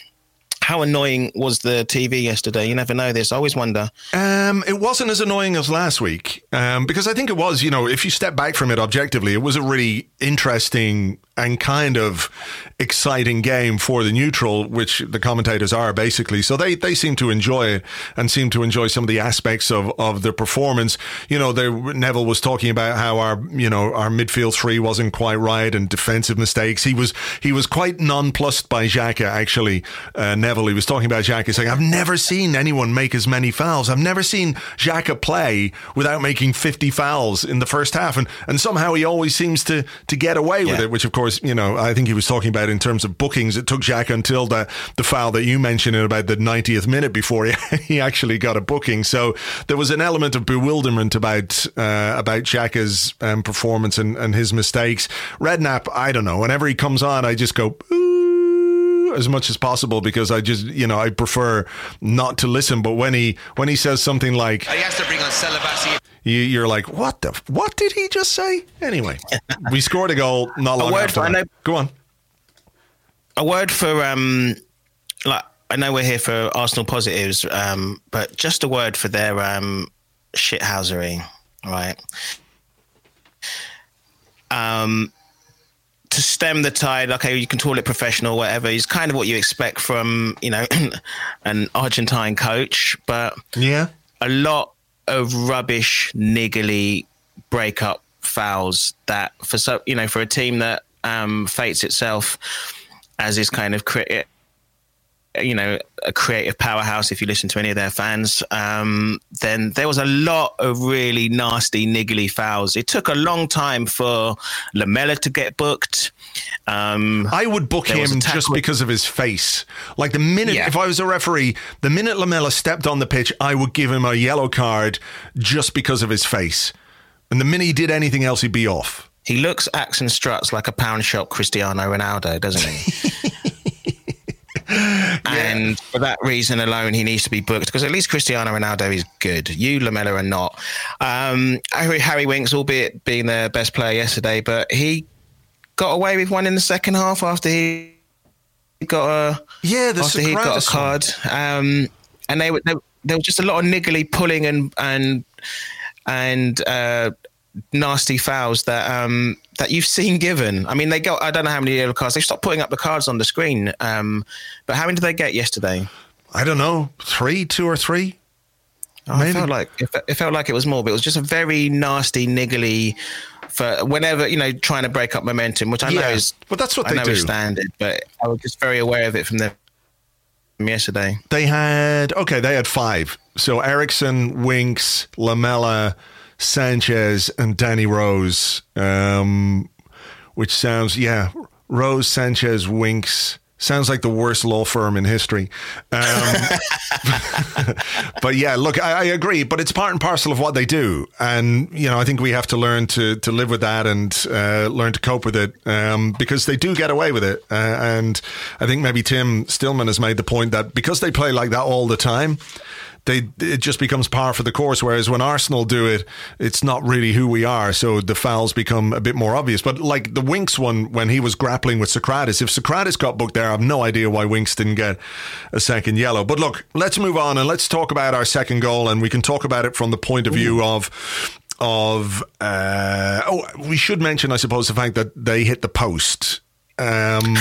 [SPEAKER 5] how annoying was the TV yesterday? You never know this. I always wonder.
[SPEAKER 1] Um, it wasn't as annoying as last week um, because I think it was, you know, if you step back from it objectively, it was a really interesting and kind of exciting game for the neutral, which the commentators are basically. So they, they seem to enjoy it and seem to enjoy some of the aspects of, of the performance. You know, there, Neville was talking about how our, you know, our midfield three wasn't quite right and defensive mistakes. He was, he was quite nonplussed by Xhaka, actually. Uh, Neville, he was talking about Xhaka saying, I've never seen anyone make as many fouls. I've never seen Xhaka play without making 50 fouls in the first half. And, and somehow he always seems to, to get away yeah. with it, which of course you know, I think he was talking about in terms of bookings. It took Jack until the the foul that you mentioned in about the 90th minute before he, <laughs> he actually got a booking. So there was an element of bewilderment about uh, about Xhaka's um, performance and, and his mistakes. Redknapp, I don't know. Whenever he comes on, I just go. as much as possible because I just you know I prefer not to listen. But when he when he says something like
[SPEAKER 6] he has to bring on
[SPEAKER 1] you, are like, what the? What did he just say? Anyway, <laughs> we scored a goal not long a word after. For, Go on.
[SPEAKER 5] A word for um, like I know we're here for Arsenal positives, um, but just a word for their um, shithousery, right? Um, to stem the tide, okay, you can call it professional, whatever. Is kind of what you expect from you know <clears throat> an Argentine coach, but
[SPEAKER 1] Yeah.
[SPEAKER 5] a lot of rubbish, niggly breakup fouls that for so you know for a team that um, fates itself as this kind of cri- you know a creative powerhouse if you listen to any of their fans um, then there was a lot of really nasty niggly fouls it took a long time for lamela to get booked um,
[SPEAKER 1] I would book him just because of his face. Like the minute,
[SPEAKER 5] Yeah.
[SPEAKER 1] if I was a referee, the minute Lamela stepped on the pitch, I would give him a yellow card just because of his face. And the minute he did anything else, he'd be off.
[SPEAKER 5] he looks acts and struts like a pound shop cristiano ronaldo doesn't he <laughs> <laughs> And for that reason alone, he needs to be booked because at least Cristiano Ronaldo is good. You, Lamela, are not. Um, Harry, Harry Winks, albeit being the best player yesterday, but he got away with one in the second half after he got a
[SPEAKER 1] Yeah, the
[SPEAKER 5] after he got a card. Um, and they were there, there was just a lot of niggly pulling and and and uh, nasty fouls that um, that you've seen given. I mean, they got I don't know how many yellow cards. They stopped putting up the cards on the screen. Um, but how many did they get yesterday?
[SPEAKER 1] I don't know, three, two or three.
[SPEAKER 5] Oh,
[SPEAKER 1] Maybe.
[SPEAKER 5] It felt like it, it felt like it was more, but it was just a very nasty, niggly for whenever you know trying to break up momentum, which I know
[SPEAKER 1] Yeah,
[SPEAKER 5] is.
[SPEAKER 1] but that's what
[SPEAKER 5] I
[SPEAKER 1] they
[SPEAKER 5] know
[SPEAKER 1] do.
[SPEAKER 5] is standard, but I was just very aware of it from the from yesterday.
[SPEAKER 1] They had okay, they had five. So Eriksen, Winks, Lamela, Sanchez, and Danny Rose. Um, which sounds yeah, Rose, Sanchez, Winks. Sounds like the worst law firm in history. Um, <laughs> but yeah, look, I, I agree. But it's part and parcel of what they do, and you know, I think we have to learn to to live with that and uh, learn to cope with it um, because they do get away with it. Uh, and I think maybe Tim Stillman has made the point that because they play like that all the time. They, it just becomes par for the course. Whereas when Arsenal do it, it's not really who we are. So the fouls become a bit more obvious. But like the Winks one, when he was grappling with Sokratis, if Sokratis got booked there, I have no idea why Winks didn't get a second yellow. But look, let's move on and let's talk about our second goal. And we can talk about it from the point of view of of uh, oh, we should mention, I suppose, the fact that they hit the post, um,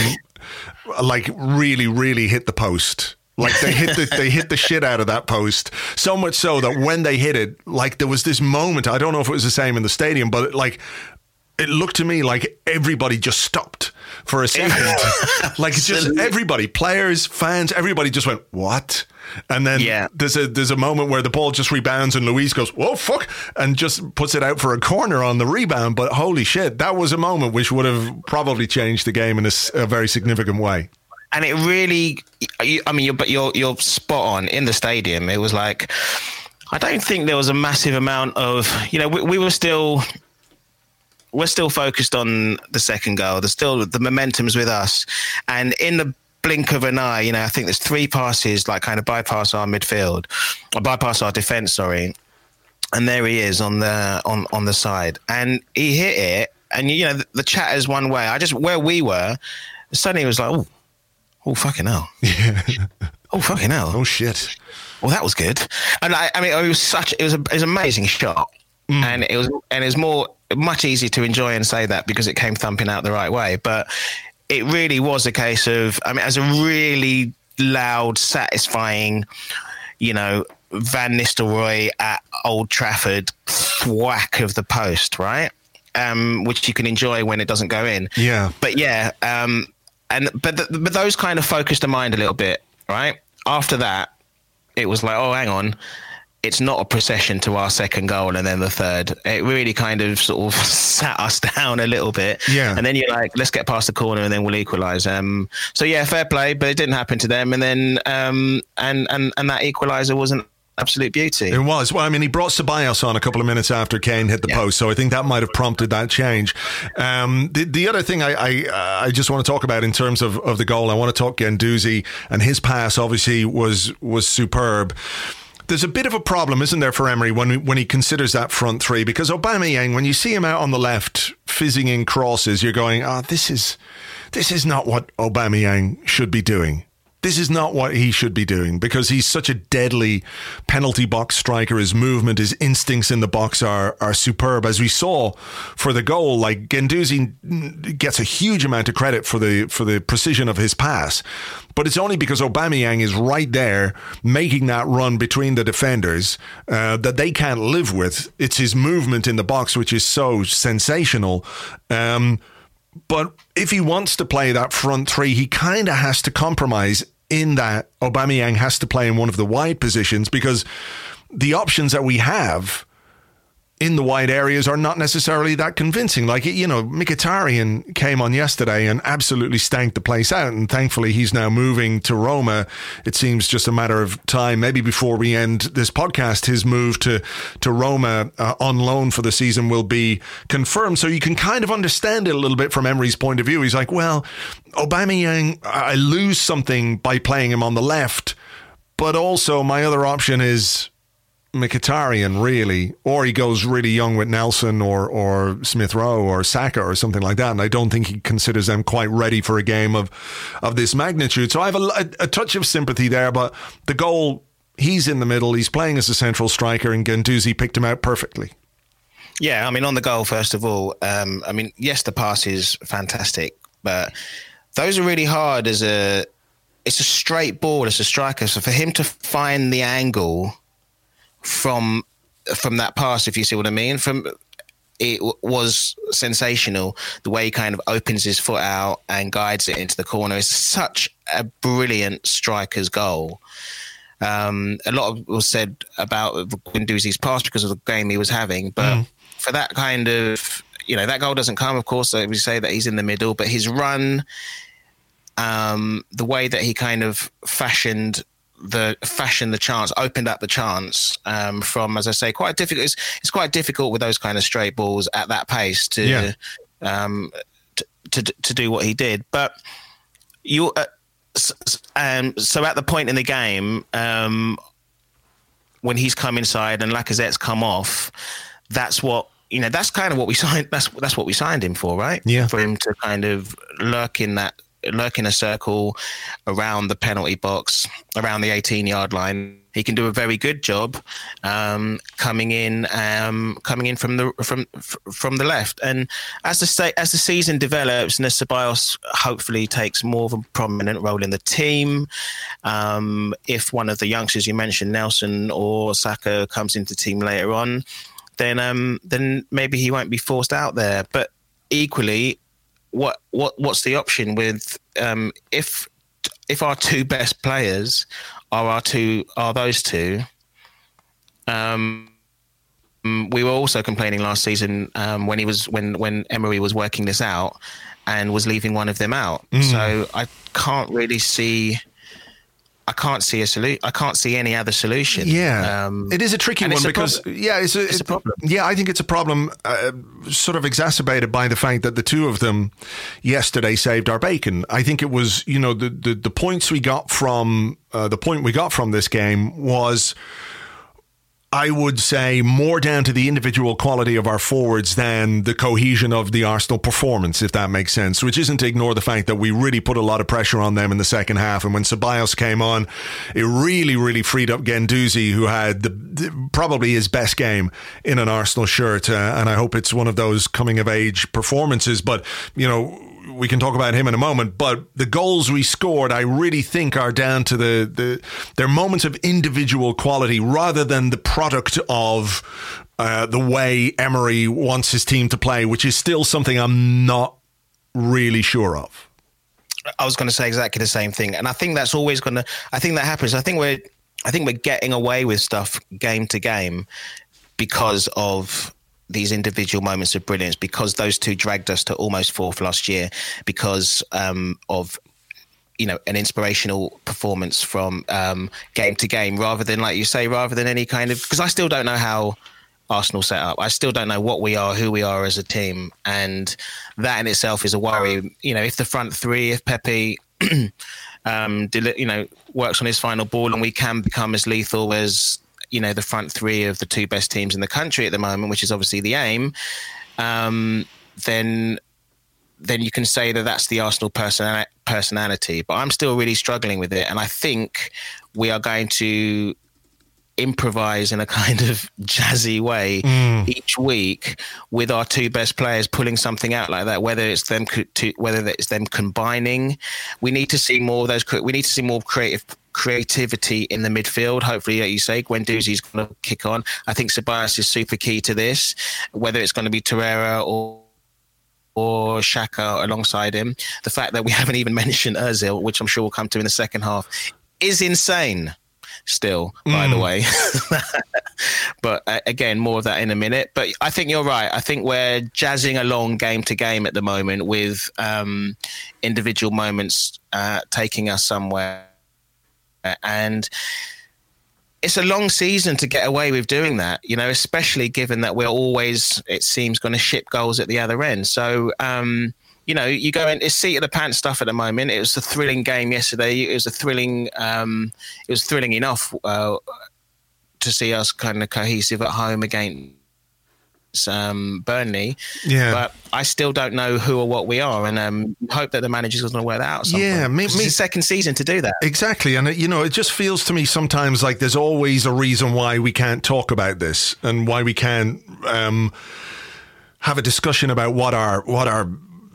[SPEAKER 1] like really, really hit the post. Like they hit the they hit the shit out of that post so much so that when they hit it, like there was this moment. I don't know if it was the same in the stadium, but like it looked to me like everybody just stopped for a second. <laughs> like it's just everybody, players, fans, everybody just went what? And then
[SPEAKER 5] Yeah.
[SPEAKER 1] there's a there's a moment where the ball just rebounds and Luiz goes, "Whoa, fuck!" and just puts it out for a corner on the rebound. But holy shit, that was a moment which would have probably changed the game in a very significant way.
[SPEAKER 5] And it really i mean you're but you're you're spot on. In the stadium it was like i don't think there was a massive amount of you know we, we were still we're still focused on the second goal. There's still the momentum's with us. And in the blink of an eye you know i think there's three passes like kind of bypass our midfield or bypass our defense sorry. And there he is on the on on the side. And he hit it. And you know the, the chat is one way. I just where we were suddenly it was like oh Oh fucking hell! <laughs> Yeah. oh fucking hell!
[SPEAKER 1] Oh shit!
[SPEAKER 5] Well, that was good. And I, I mean, it was such it was a, it was an amazing shot, and it was and it was more much easier to enjoy and say that because it came thumping out the right way. But it really was a case of I mean, as a really loud, satisfying, you know, Van Nistelrooy at Old Trafford thwack of the post, right? Um, which you can enjoy when it doesn't go in.
[SPEAKER 1] Yeah.
[SPEAKER 5] But yeah, um, and but th- but those kind of focused the mind a little bit, right? After that, it was like, oh, hang on, it's not a procession to our second goal and then the third. It really kind of sort of <laughs> sat us down a little bit.
[SPEAKER 1] Yeah.
[SPEAKER 5] And then you're like, let's get past the corner and then we'll equalise. Um, so yeah, fair play, but it didn't happen to them. And then um, and and and that equaliser was an absolute beauty.
[SPEAKER 1] It was. Well, I mean, he brought Ceballos on a couple of minutes after Kane hit the
[SPEAKER 5] Yeah.
[SPEAKER 1] post, so I think that might have prompted that change. Um, the, the other thing I I, uh, I just want to talk about in terms of, of the goal, I want to talk Guendouzi and his pass. Obviously, was was superb. There's a bit of a problem, isn't there, for Emery when when he considers that front three? Because Aubameyang, when you see him out on the left fizzing in crosses, you're going, "Ah, this is this is not what Aubameyang should be doing." This is not what he should be doing because he's such a deadly penalty box striker. His movement, his instincts in the box are are superb. As we saw for the goal, like Guendouzi gets a huge amount of credit for the for the precision of his pass, but it's only because Aubameyang is right there making that run between the defenders uh, that they can't live with. It's his movement in the box which is so sensational. Um, but if he wants to play that front three, he kind of has to compromise in that Aubameyang has to play in one of the wide positions because the options that we have in the wide areas are not necessarily that convincing. Like, you know, Mkhitaryan came on yesterday and absolutely stank the place out. And thankfully, he's now moving to Roma. It seems just a matter of time. Maybe before we end this podcast, his move to, to Roma uh, on loan for the season will be confirmed. So you can kind of understand it a little bit from Emery's point of view. He's like, well, Aubameyang, I lose something by playing him on the left. But also, my other option is Mkhitaryan, really, or he goes really young with Nelson or or Smith Rowe or Saka or something like that. And I don't think he considers them quite ready for a game of of this magnitude. So I have a, a, a touch of sympathy there. But the goal, he's in the middle. He's playing as a central striker, and Guendouzi picked him out perfectly.
[SPEAKER 5] Yeah, I mean, on the goal, first of all, um, I mean, yes, the pass is fantastic, but those are really hard as a. It's a straight ball as a striker. So for him to find the angle from from that pass, if you see what I mean. From it was sensational. The way he kind of opens his foot out and guides it into the corner is such a brilliant striker's goal. Um, a lot of was said about Guendouzi's pass because of the game he was having, but mm. for that kind of you know that goal doesn't come, of course. So we say that he's in the middle, but his run, um, the way that he kind of fashioned the fashion the chance opened up the chance um, from as I say quite difficult it's, it's, quite difficult with those kind of straight balls at that pace to yeah. um, to, to, to do what he did. But you uh, um, so at the point in the game um, when he's come inside and Lacazette's come off that's what you know that's kind of what we signed that's that's what we signed him for right?
[SPEAKER 1] Yeah.
[SPEAKER 5] For him to kind of lurk in that lurk in a circle around the penalty box, around the 18 yard line. He can do a very good job um, coming in, um, coming in from the from from the left. And as the as the season develops, Ceballos hopefully takes more of a prominent role in the team, um, if one of the youngsters you mentioned, Nelson or Saka, comes into the team later on, then um, then maybe he won't be forced out there. But equally, what what what's the option with um, if if our two best players are our two are those two um, we were also complaining last season um, when he was when when Emery was working this out and was leaving one of them out. Mm. So I can't really see I can't see a solution. I can't see any other solution.
[SPEAKER 1] Yeah, um, it is a tricky one because
[SPEAKER 5] a
[SPEAKER 1] yeah, it's, a,
[SPEAKER 5] it's, it's, a, problem.
[SPEAKER 1] Yeah, I think it's a problem, uh, sort of exacerbated by the fact that the two of them yesterday saved our bacon. I think it was you know the the, the points we got from uh, the point we got from this game was I would say more down to the individual quality of our forwards than the cohesion of the Arsenal performance, if that makes sense. Which isn't to ignore the fact that we really put a lot of pressure on them in the second half. And when Ceballos came on, it really, really freed up Guendouzi, who had the, the, probably his best game in an Arsenal shirt. Uh, and I hope it's one of those coming of age performances. But, you know, we can talk about him in a moment, but the goals we scored, I really think, are down to the the their moments of individual quality rather than the product of uh, the way Emery wants his team to play, which is still something I'm not really sure of.
[SPEAKER 5] I was going to say exactly the same thing, and I think that's always going to. I think that happens. I think we're. I think we're getting away with stuff game to game because of these individual moments of brilliance because those two dragged us to almost fourth last year because um, of you know an inspirational performance from um, game to game rather than like you say rather than any kind of because I still don't know how Arsenal set up. I still don't know what we are, who we are as a team, and that in itself is a worry. You know, if the front three, if Pepe, <clears throat> um, you know, works on his final ball, and we can become as lethal as you know the front three of the two best teams in the country at the moment, which is obviously the aim, um, then then you can say that that's the Arsenal person- personality, but I'm still really struggling with it. And I think we are going to improvise in a <laughs> kind of jazzy way mm. each week with our two best players pulling something out like that whether it's them to, whether it's them combining we need to see more of those we need to see more creative creativity in the midfield hopefully like you say Gwen Guendouzi's going to kick on I think Ceballos is super key to this whether it's going to be Torreira or or Xhaka alongside him. The fact that we <laughs> haven't even mentioned Ozil, which I'm sure we'll come to in the second half, is insane. Still, mm. by the mm. way, <laughs> but uh, again, more of that in a minute. But I think you're right. I think we're jazzing along game to game at the moment with um, individual moments uh, taking us somewhere, and it's a long season to get away with doing that, you know, especially given that we're always, it seems, going to ship goals at the other end. So, um, you know, you go in, it's seat of the pants stuff at the moment. It was a thrilling game yesterday. It was a thrilling, um, it was thrilling enough uh, to see us kind of cohesive at home against um, Burnley. Yeah. But I still don't know who or what we are, and um, hope that the manager's going to work that out.
[SPEAKER 1] Yeah,
[SPEAKER 5] me, me second season to do that.
[SPEAKER 1] Exactly, and you know, it just feels to me sometimes like there's always a reason why we can't talk about this and why we can't. Um, have a discussion about what our what our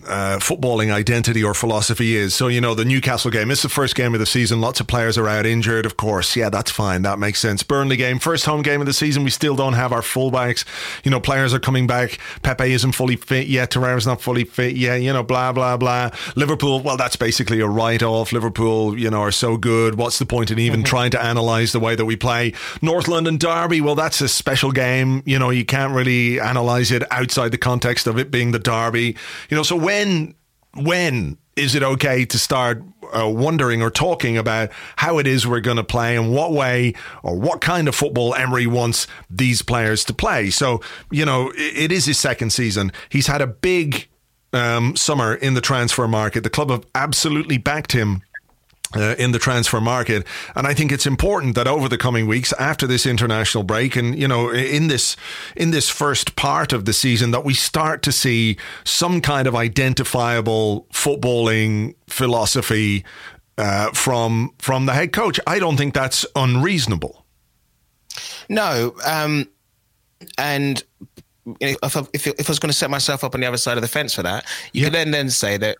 [SPEAKER 1] uh, footballing identity or philosophy is. So, you know, the Newcastle game, it's the first game of the season. Lots of players are out injured, of course. Yeah, that's fine. That makes sense. Burnley game, first home game of the season. We still don't have our fullbacks. You know, players are coming back. Pepe isn't fully fit yet. Torreira's not fully fit yet. You know, blah, blah, blah. Liverpool, well, that's basically a write off. Liverpool, you know, are so good. What's the point in even mm-hmm. trying to analyse the way that we play? North London Derby, well, that's a special game. You know, you can't really analyse it outside the context of it being the Derby. You know, so when when is it okay to start uh, wondering or talking about how it is we're going to play and what way or what kind of football Emery wants these players to play. So, you know, it, it is his second season. He's had a big um, summer in the transfer market. The club have absolutely backed him uh, in the transfer market. And I think it's important that over the coming weeks after this international break and, you know, in this, in this first part of the season that we start to see some kind of identifiable footballing philosophy uh, from, from the head coach. I don't think that's unreasonable.
[SPEAKER 5] No. Um, and if I, if, if I was going to set myself up on the other side of the fence for that, you yeah. could then then say that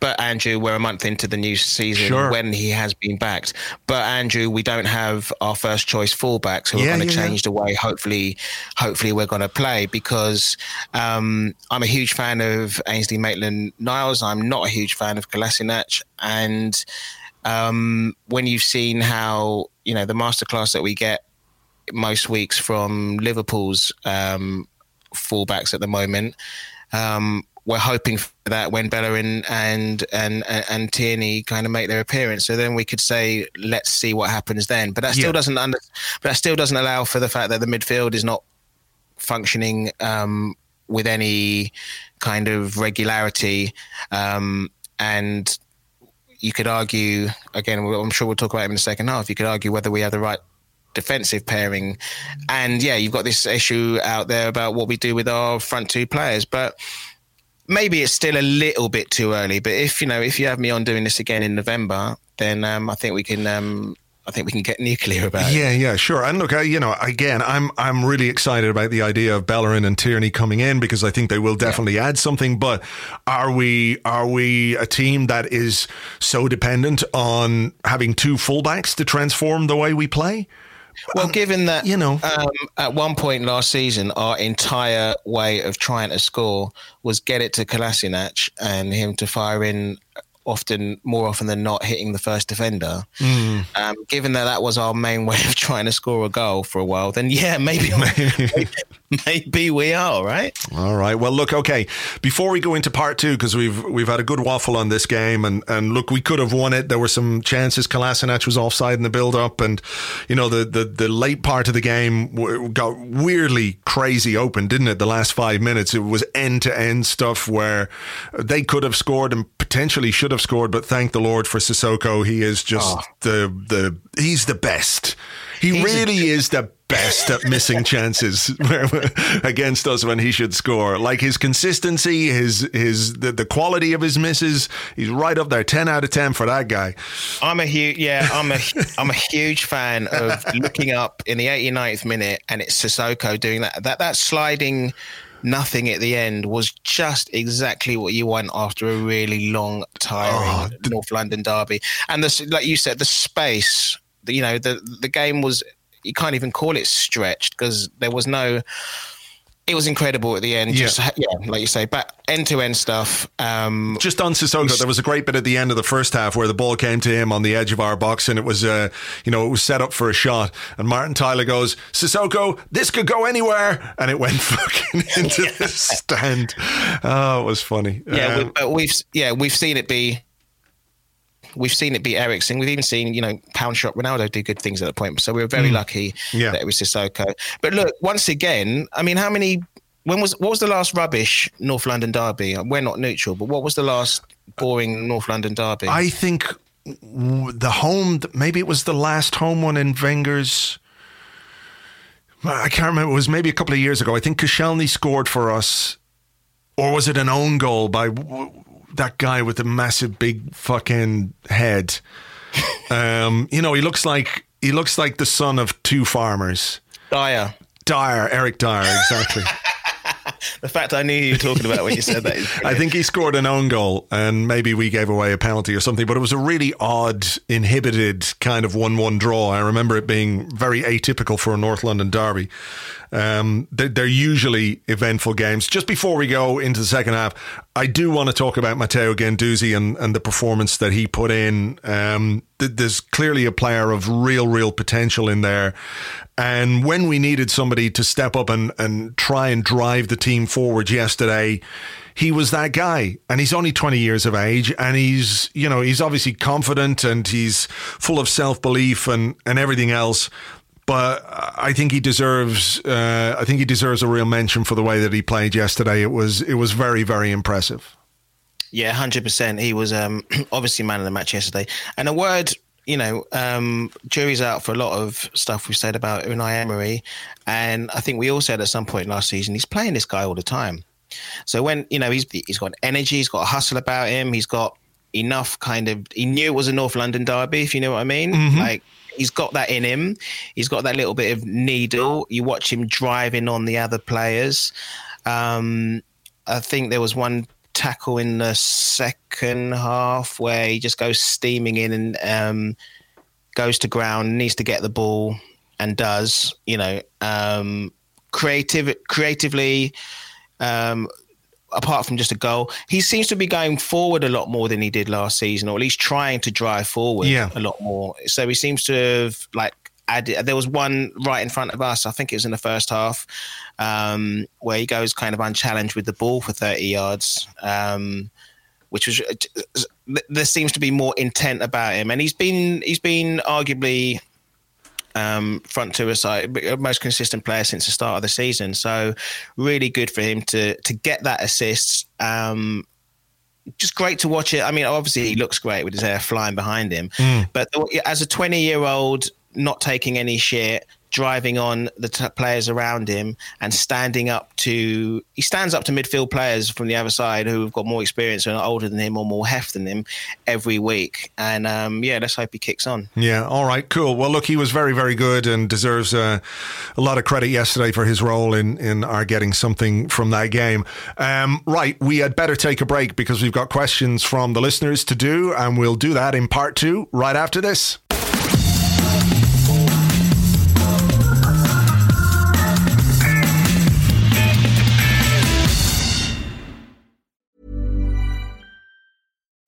[SPEAKER 5] but Andrew, we're a month into the new season sure. when he has been backed. But Andrew, we don't have our first choice fullbacks who yeah, are going to yeah, change yeah. the way. Hopefully, hopefully we're going to play because um, I'm a huge fan of Ainsley Maitland-Niles. I'm not a huge fan of Kolasinac, and um, when you've seen how you know the masterclass that we get most weeks from Liverpool's um, fullbacks at the moment. Um, we're hoping for that when Bellerin and and and, Tierney kind of make their appearance. So then we could say, let's see what happens then. But that still yeah. doesn't under, but that still doesn't allow for the fact that the midfield is not functioning um, with any kind of regularity. Um, and you could argue again. I'm sure we'll talk about it in the second half. You could argue whether we have the right defensive pairing. And yeah, you've got this issue out there about what we do with our front two players. But maybe it's still a little bit too early, but if you know, if you have me on doing this again in November, then um, I think we can. Um, I think we can get <laughs> nuclear about
[SPEAKER 1] yeah, it. Yeah, yeah, sure. And look, I, you know, again, I'm I'm really excited about the idea of Bellerin and Tierney coming in because I think they will definitely yeah. add something. But are we are we a team that is so dependent on having two fullbacks to transform the way we play?
[SPEAKER 5] Well, um, given that you know, um, at one point last season, our entire way of trying to score was get it to Kolasinac and him to fire in often more often than not hitting the first defender. Mm. Um, given that that was our main way of <laughs> trying to score a goal for a while, then yeah, maybe <laughs> maybe, <laughs> maybe we are right.
[SPEAKER 1] All right. Well, look. Okay. Before we go into part two, because we've we've had a good waffle on this game, and and look, we could have won it. There were some chances. Kolasinac was offside in the build up, and you know the the the late part of the game got weirdly crazy open, didn't it? The last five minutes, it was end to end stuff where they could have scored and potentially should have have scored, but thank the Lord for Sissoko. He is just oh. the the he's the best. He he's really a, is the best at missing <laughs> chances <laughs> against us when he should score. Like his consistency, his his the, the quality of his misses, he's right up there. Ten out of ten for that guy.
[SPEAKER 5] I'm a huge yeah, I'm a I'm a huge fan of looking up in the 89th minute and it's Sissoko doing that that that sliding nothing at the end was just exactly what you want after a really long, tiring oh, North London derby. And the, like you said, the space, you know, the the game was you can't even call it stretched because there was no it was incredible at the end. Just, yeah. yeah, like you say, but end to end stuff. Um,
[SPEAKER 1] just on Sissoko, there was a great bit at the end of the first half where the ball came to him on the edge of our box, and it was, uh, you know, it was set up for a shot. And Martin Tyler goes, "Sissoko, this could go anywhere," and it went <laughs> fucking into <laughs> yeah. the stand. Oh, it was funny.
[SPEAKER 5] Yeah, um, we, we've yeah we've seen it be We've seen it be Eriksen. We've even seen, you know, pound shot Ronaldo do good things at the point. So we were very mm. lucky yeah. that it was Sissoko. But look, once again, I mean, how many when was what was the last rubbish North London derby? We're not neutral, but what was the last boring North London derby?
[SPEAKER 1] I think the home, maybe it was the last home one in Wenger's. I can't remember. It was maybe a couple of years ago. I think Koscielny scored for us, or was it an own goal by that guy with the massive big fucking head. <laughs> um, you know, he looks like he looks like the son of two farmers.
[SPEAKER 5] Dier.
[SPEAKER 1] Dier, Eric Dier, exactly. <laughs>
[SPEAKER 5] the fact I knew you were talking about when you said that. <laughs>
[SPEAKER 1] I think he scored an own goal, and maybe we gave away a penalty or something. But it was a really odd, inhibited kind of one-one draw. I remember it being very atypical for a North London derby. Um, they're, they're, usually eventful games. Just before we go into the second half, I do want to talk about Matteo Guendouzi and, and the performance that he put in. Um, th- there's clearly a player of real, real potential in there. And when we needed somebody to step up and, and try and drive the team forward yesterday, he was that guy. And he's only 20 years of age and he's, you know, he's obviously confident and he's full of self belief and, and everything else but I think he deserves. Uh, I think he deserves a real mention for the way that he played yesterday. It was it was very very impressive.
[SPEAKER 5] Yeah, hundred percent. He was um, <clears throat> obviously man of the match yesterday. And a word, you know, um, jury's out for a lot of stuff we've said about Unai Emery, and I think we all said at some point last season he's playing this guy all the time. So when you know he's he's got energy, he's got a hustle about him, he's got enough kind of. He knew it was a North London derby, if you know what I mean. Mm-hmm. Like he's got that in him. He's got that little bit of needle. You watch him driving on the other players. Um, I think there was one tackle in the second half where he just goes steaming in and um, goes to ground, needs to get the ball, and does. You know, um, creative, creatively. Um, apart from just a goal. He seems to be going forward a lot more than he did last season, or at least trying to drive forward yeah. a lot more. So he seems to have like added. There was one right in front of us. I think it was in the first half, um, where he goes kind of unchallenged with the ball for thirty yards. Um, which was there seems to be more intent about him, and he's been he's been arguably um, front to a side, most consistent player since the start of the season. So really good for him to to get that assist. Um, just great to watch it. I mean, obviously he looks great with his hair flying behind him, mm. but as a 20 year old, not taking any shit, driving on the t- players around him and standing up to he stands up to midfield players from the other side who have got more experience and are older than him or more heft than him every week. And um, yeah let's hope he kicks on.
[SPEAKER 1] Yeah all right cool. Well look he was very very good and deserves uh, a lot of credit yesterday for his role in in our getting something from that game. Um, right we had better take a break because we've got questions from the listeners to do and we'll do that in part two right after this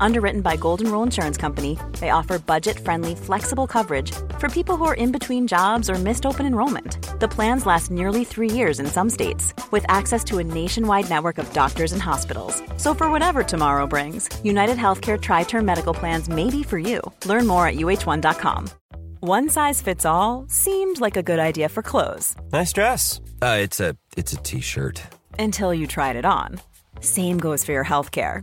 [SPEAKER 7] Underwritten by Golden Rule Insurance Company, they offer budget friendly, flexible coverage for people who are in between jobs or missed open enrollment. The plans last nearly three years in some states, with access to a nationwide network of doctors and hospitals. So, for whatever tomorrow brings, United Healthcare Tri Term Medical Plans may be for you. Learn more at uhone.com. One size fits all seemed like a good idea for clothes.
[SPEAKER 8] Nice dress. Uh, it's a it's a t-shirt
[SPEAKER 7] Until you tried it on. Same goes for your healthcare.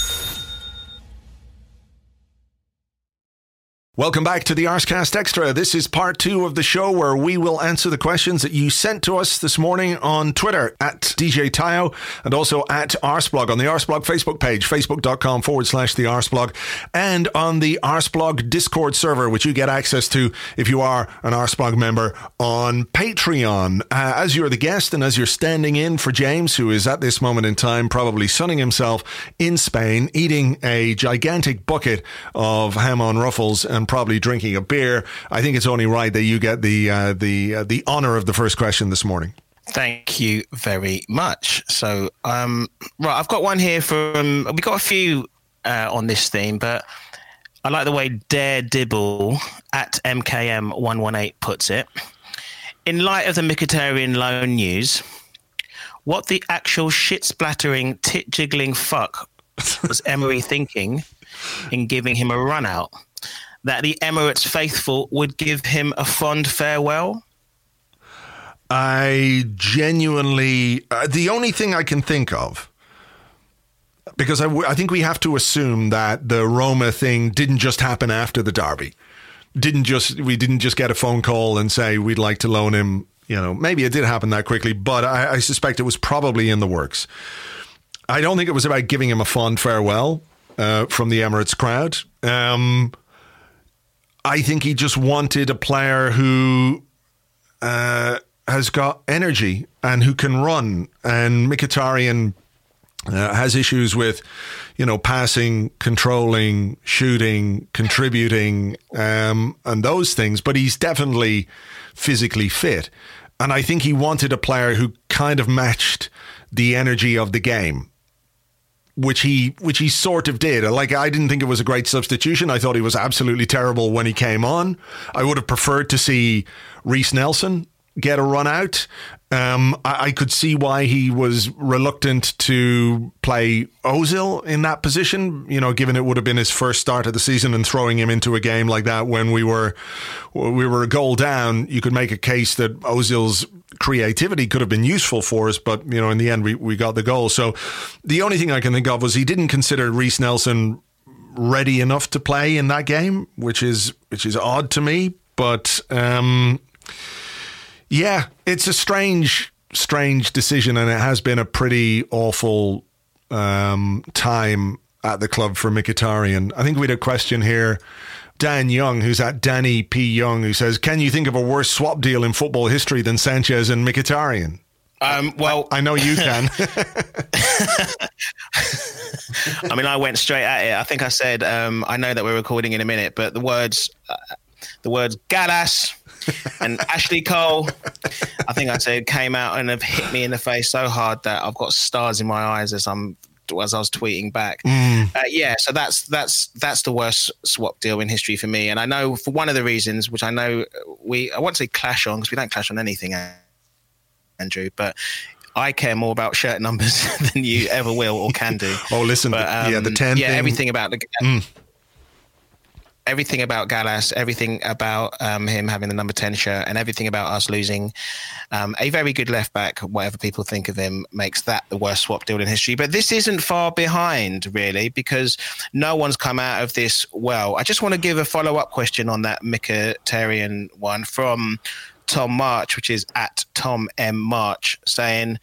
[SPEAKER 1] Welcome back to the Arsecast Extra. This is part two of the show where we will answer the questions that you sent to us this morning on Twitter at DJ Tayo and also at Arseblog on the Arseblog Facebook page, facebook.com forward slash the Arseblog, and on the Arseblog Discord server, which you get access to if you are an Arseblog member on Patreon. Uh, as you're the guest and as you're standing in for James, who is at this moment in time probably sunning himself in Spain, eating a gigantic bucket of ham on ruffles and probably drinking a beer, I think it's only right that you get the uh, the uh, the honor of the first question this morning.
[SPEAKER 5] Thank you very much. So, um, right, I've got one here from. We got a few uh, on this theme, but I like the way Dare Dibble at MKM118 puts it. In light of the Mkhitaryan loan news, what the actual shit splattering, tit jiggling fuck was Emery thinking in giving him a run out? That the Emirates faithful would give him a fond farewell?
[SPEAKER 1] I genuinely, uh, the only thing I can think of, because I, w- I think we have to assume that the Roma thing didn't just happen after the derby. Didn't just we didn't just get a phone call and say we'd like to loan him. You know, maybe it did happen that quickly, but I, I suspect it was probably in the works. I don't think it was about giving him a fond farewell uh, from the Emirates crowd. Um, I think he just wanted a player who uh, has got energy and who can run. And Mkhitaryan uh, has issues with, you know, passing, controlling, shooting, contributing, um, and those things. But he's definitely physically fit. And I think he wanted a player who kind of matched the energy of the game which he which he sort of did. Like I didn't think it was a great substitution. I thought he was absolutely terrible when he came on. I would have preferred to see Reiss Nelson get a run out. Um, I, I, could see why he was reluctant to play Ozil in that position. You know, given it would have been his first start of the season and throwing him into a game like that when we were we were a goal down, you could make a case that Ozil's creativity could have been useful for us, but you know, in the end, we, we got the goal. So the only thing I can think of was he didn't consider Reiss Nelson ready enough to play in that game, which is which is odd to me. But um, yeah, it's a strange, strange decision, and it has been a pretty awful um, time at the club for Mkhitaryan. I think we had a question here Dan Young, who's at Danny P. Young, who says, Can you think of a worse swap deal in football history than Sanchez and Mkhitaryan?
[SPEAKER 5] Um, well,
[SPEAKER 1] I, I, know you can. <laughs> <laughs>
[SPEAKER 5] I mean, I went straight at it. I think I said, um, I know that we're recording in a minute, but the words, uh, the words Gallas and <laughs> Ashley Cole, I think I said came out and have hit me in the face so hard that I've got stars in my eyes as I'm as I was tweeting back. Mm. Uh, yeah, so that's that's that's the worst swap deal in history for me. And I know for one of the reasons, which I know we I won't say clash on because we don't clash on anything, Andrew, but I care more about shirt numbers <laughs> than you ever will or can do.
[SPEAKER 1] oh, listen,
[SPEAKER 5] but,
[SPEAKER 1] um, yeah, the ten,
[SPEAKER 5] yeah,
[SPEAKER 1] thing.
[SPEAKER 5] everything about the.
[SPEAKER 1] Mm.
[SPEAKER 5] Everything about Gallas, everything about um, him having the number 10 shirt, and everything about us losing um, a very good left back, whatever people think of him, makes that the worst swap deal in history. But this isn't far behind, really, because no one's come out of this well. I just want to give a follow up question on that Mkhitaryan one from Tom March, which is at Tom M March, saying,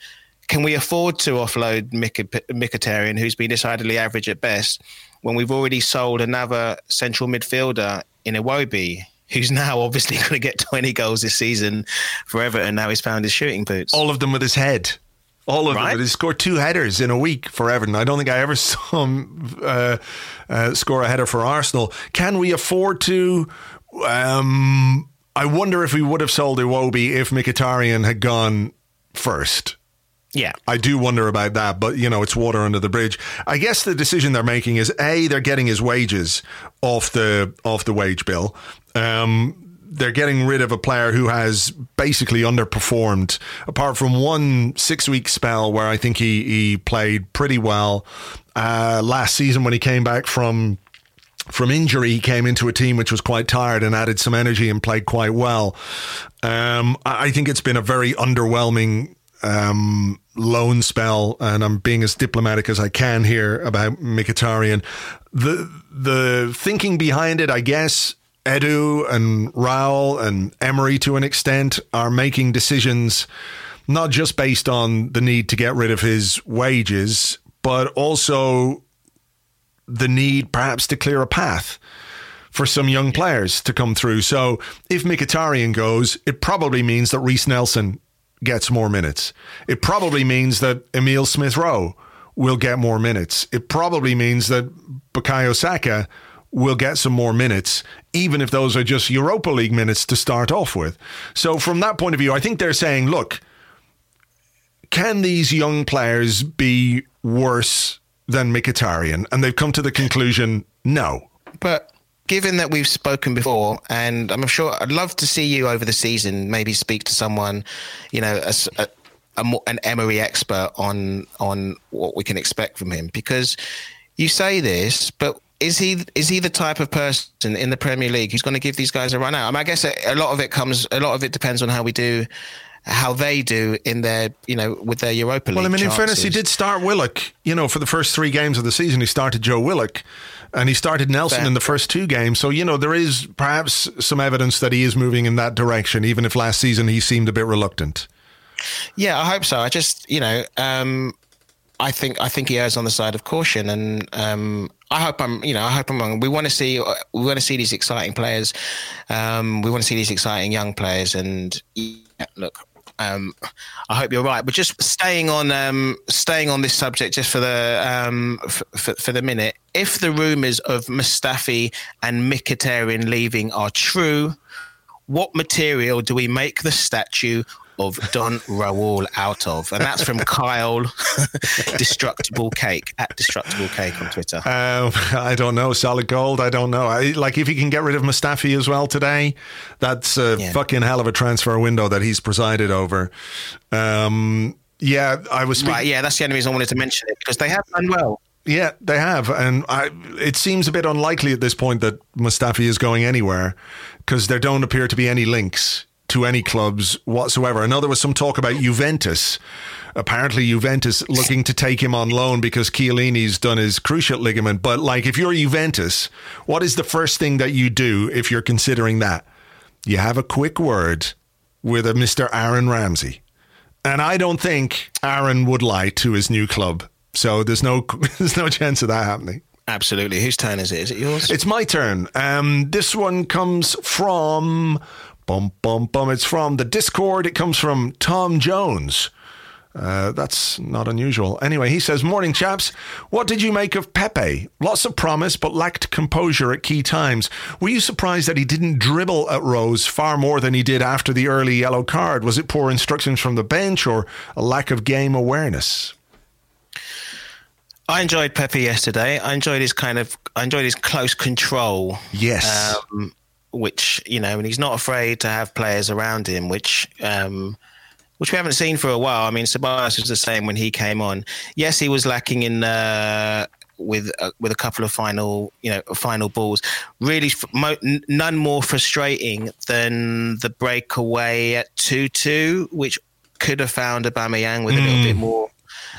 [SPEAKER 5] "Can we afford to offload Mkhitaryan, who's been decidedly average at best, when we've already sold another central midfielder in Iwobi?" Who's now <laughs> obviously going to get 20 goals this season for Everton? Now he's found his shooting boots.
[SPEAKER 1] All of them with his head. All of right? them. He scored two headers in a week for Everton. I don't think I ever <laughs> saw him uh, uh, score a header for Arsenal. Can we afford to? Um, I wonder if we would have sold Iwobi if Mkhitaryan had gone first.
[SPEAKER 5] Yeah.
[SPEAKER 1] I do wonder about that, but you know, it's water under the bridge. I guess the decision they're making is A, they're getting his wages off the off the wage bill. Um, they're getting rid of a player who has basically underperformed, apart from one six week spell where I think he, he played pretty well uh, last season when he came back from from injury, he came into a team which was quite tired and added some energy and played quite well. Um, I think it's been a very underwhelming um, loan spell, and I'm being as diplomatic as I can here about Mkhitaryan. The the thinking behind it, I guess, Edu and Raul and Emery to an extent are making decisions not just based on the need to get rid of his wages, but also the need perhaps to clear a path for some young players to come through. So if Mkhitaryan goes, it probably means that Reiss Nelson gets more minutes. It probably means that Emil Smith Rowe will get more minutes. It probably means that Bukayo Saka will get some more minutes, even if those are just Europa League minutes to start off with. So, from that point of view, I think they're saying, look, can these young players be worse than Mkhitaryan, and they've come to the conclusion no.
[SPEAKER 5] But given that we've spoken before, and I'm sure I'd love to see you over the season, maybe speak to someone, you know, a, a, a, an Emery expert on on what we can expect from him, because you say this, but is he is he the type of person in the Premier League who's going to give these guys a run out? I, mean, I guess a, a lot of it comes, a lot of it depends on how we do how they do in their, you know, with their Europa League.
[SPEAKER 1] Well, I mean,
[SPEAKER 5] chances.
[SPEAKER 1] in fairness, he did start Willock. You know, for the first three games of the season, he started Joe Willock, and he started Nelson in the first two games. So you know, there is perhaps some evidence that he is moving in that direction, even if last season he seemed a bit reluctant.
[SPEAKER 5] Yeah, I hope so. I just, you know, um, I think I think he errs on the side of caution, and um, I hope I'm, you know, I hope I'm wrong. We want to see, we want to see these exciting players. Um, we want to see these exciting young players, and yeah, look, um, I hope you're right. But just staying on um, staying on this subject, just for the um, f- for, for the minute, if the rumours of Mustafi and Mkhitaryan leaving are true, what material do we make the statue of Don Raul out of? And that's from Kyle <laughs> Destructible Cake at Destructible Cake on Twitter.
[SPEAKER 1] Um, I don't know. Solid gold. I don't know. I, like if he can get rid of Mustafi as well today, that's a yeah. fucking hell of a transfer window that he's presided over. Um, yeah, I was.
[SPEAKER 5] Speak- right, yeah, that's the only reason I wanted to mention it because they have done well.
[SPEAKER 1] Yeah, they have, and I, it seems a bit unlikely at this point that Mustafi is going anywhere because there don't appear to be any links to any clubs whatsoever. I know there was some talk about Juventus. Apparently, Juventus looking to take him on loan because Chiellini's done his cruciate ligament. But like, if you're Juventus, what is the first thing that you do if you're considering that? You have a quick word with a Mr. Aaron Ramsey. And I don't think Aaron would lie to his new club. So there's no <laughs> there's no chance of that happening.
[SPEAKER 5] Absolutely. Whose turn is it? Is it yours?
[SPEAKER 1] It's my turn. Um, this one comes from Bum, bum, bum. It's from the Discord. It comes from Tom Jones. Uh, that's not unusual. Anyway, he says, Morning, chaps. What did you make of Pepe? Lots of promise, but lacked composure at key times. Were you surprised that he didn't dribble at Rose far more than he did after the early yellow card? Was it poor instructions from the bench or a lack of game awareness?
[SPEAKER 5] I enjoyed Pepe yesterday. I enjoyed his kind of, I enjoyed his close control.
[SPEAKER 1] Yes.
[SPEAKER 5] Um, which you know, and he's not afraid to have players around him, which um, which we haven't seen for a while. I mean, Ceballos was the same when he came on. Yes, he was lacking in uh, with uh, with a couple of final you know final balls. Really, mo- none more frustrating than the breakaway at two two, which could have found Aubameyang with a little bit more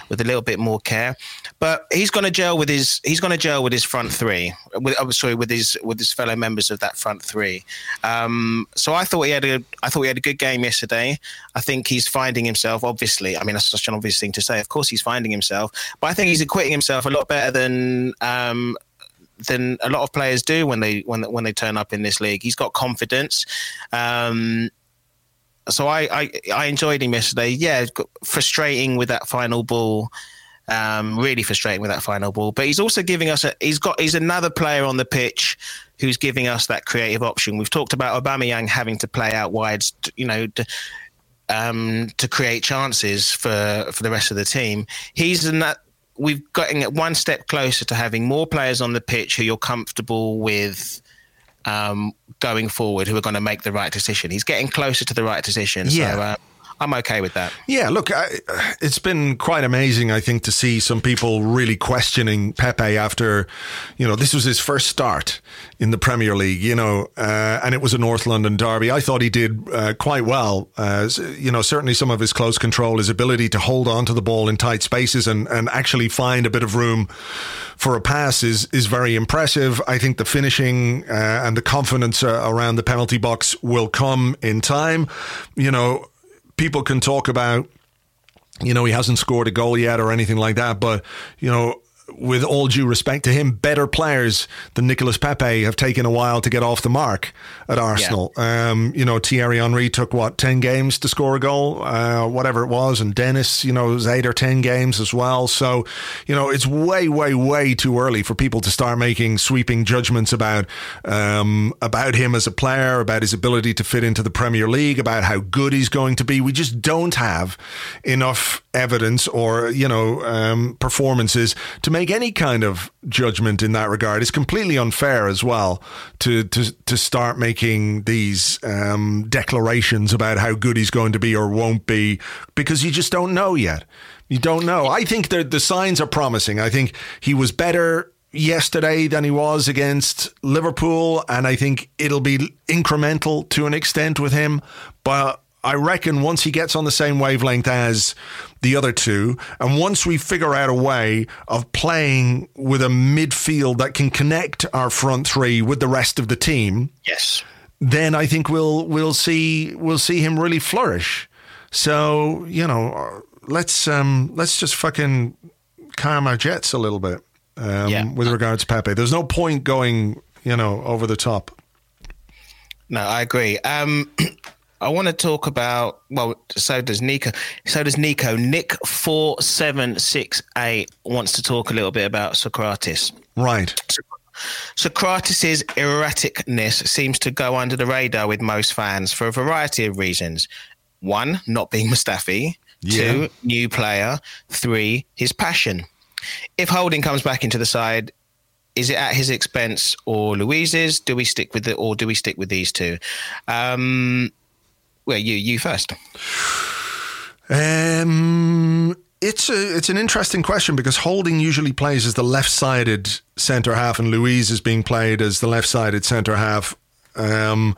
[SPEAKER 5] with a little bit more care. But he's going to gel with his he's going to gel with his front three. With, I'm sorry, with his with his fellow members of that front three. Um, so I thought he had a I thought he had a good game yesterday. I think he's finding himself. Obviously, I mean that's such an obvious thing to say. Of course, he's finding himself, but I think he's acquitting himself a lot better than. Um, than a lot of players do when they when when they turn up in this league. He's got confidence. Um, so I, I, I enjoyed him yesterday. Yeah, frustrating with that final ball. Um, really frustrating with that final ball. But he's also giving us a. He's got. He's another player on the pitch who's giving us that creative option. We've talked about Aubameyang having to play out wide. You know. To, um, to create chances for for the rest of the team, he's in that we've gotten one step closer to having more players on the pitch who you're comfortable with um, going forward who are going to make the right decision. He's getting closer to the right decision. Yeah. So, uh, I'm okay with that.
[SPEAKER 1] Yeah, look, I, it's been quite amazing, I think, to see some people really questioning Pepe after, you know, this was his first start in the Premier League, you know, uh, and it was a North London derby. I thought he did uh, quite well. Uh, you know, certainly some of his close control, his ability to hold on to the ball in tight spaces and, and actually find a bit of room for a pass is is very impressive. I think the finishing uh, and the confidence uh, around the penalty box will come in time. You know, people can talk about, you know, he hasn't scored a goal yet or anything like that, but, you know, with all due respect to him, better players than Nicolas Pepe have taken a while to get off the mark at Arsenal. Yeah. Um, you know, Thierry Henry took what ten games to score a goal, uh, whatever it was, and Dennis, you know, it was eight or ten games as well. So, you know, it's way, way, way too early for people to start making sweeping judgments about um, about him as a player, about his ability to fit into the Premier League, about how good he's going to be. We just don't have enough evidence or you know um, performances to make any kind of judgment in that regard. It's completely unfair as well to to to start making these um, declarations about how good he's going to be or won't be because you just don't know yet. You don't know. I think that the signs are promising. I think he was better yesterday than he was against Liverpool, and I think it'll be incremental to an extent with him, but I reckon once he gets on the same wavelength as the other two, and once we figure out a way of playing with a midfield that can connect our front three with the rest of the team,
[SPEAKER 5] yes,
[SPEAKER 1] then I think we'll we'll see we'll see him really flourish. So you know, let's um, let's just fucking calm our jets a little bit um, yeah. with regards to Pepe. There's no point going you know over the top.
[SPEAKER 5] No, I agree. Um, <clears throat> I want to talk about. Well, so does Nico. So does Nico. Nick four seven six eight wants to talk a little bit about Sokratis.
[SPEAKER 1] Right.
[SPEAKER 5] Sokratis's erraticness seems to go under the radar with most fans for a variety of reasons. One, not being Mustafi. Yeah. Two, new player. Three, his passion. If Holding comes back into the side, is it at his expense or Luiz's? Do we stick with it, or do we stick with these two? Um, well, you you first.
[SPEAKER 1] Um, it's a it's an interesting question because Holding usually plays as the left-sided centre half, and Luiz is being played as the left-sided centre half. Um,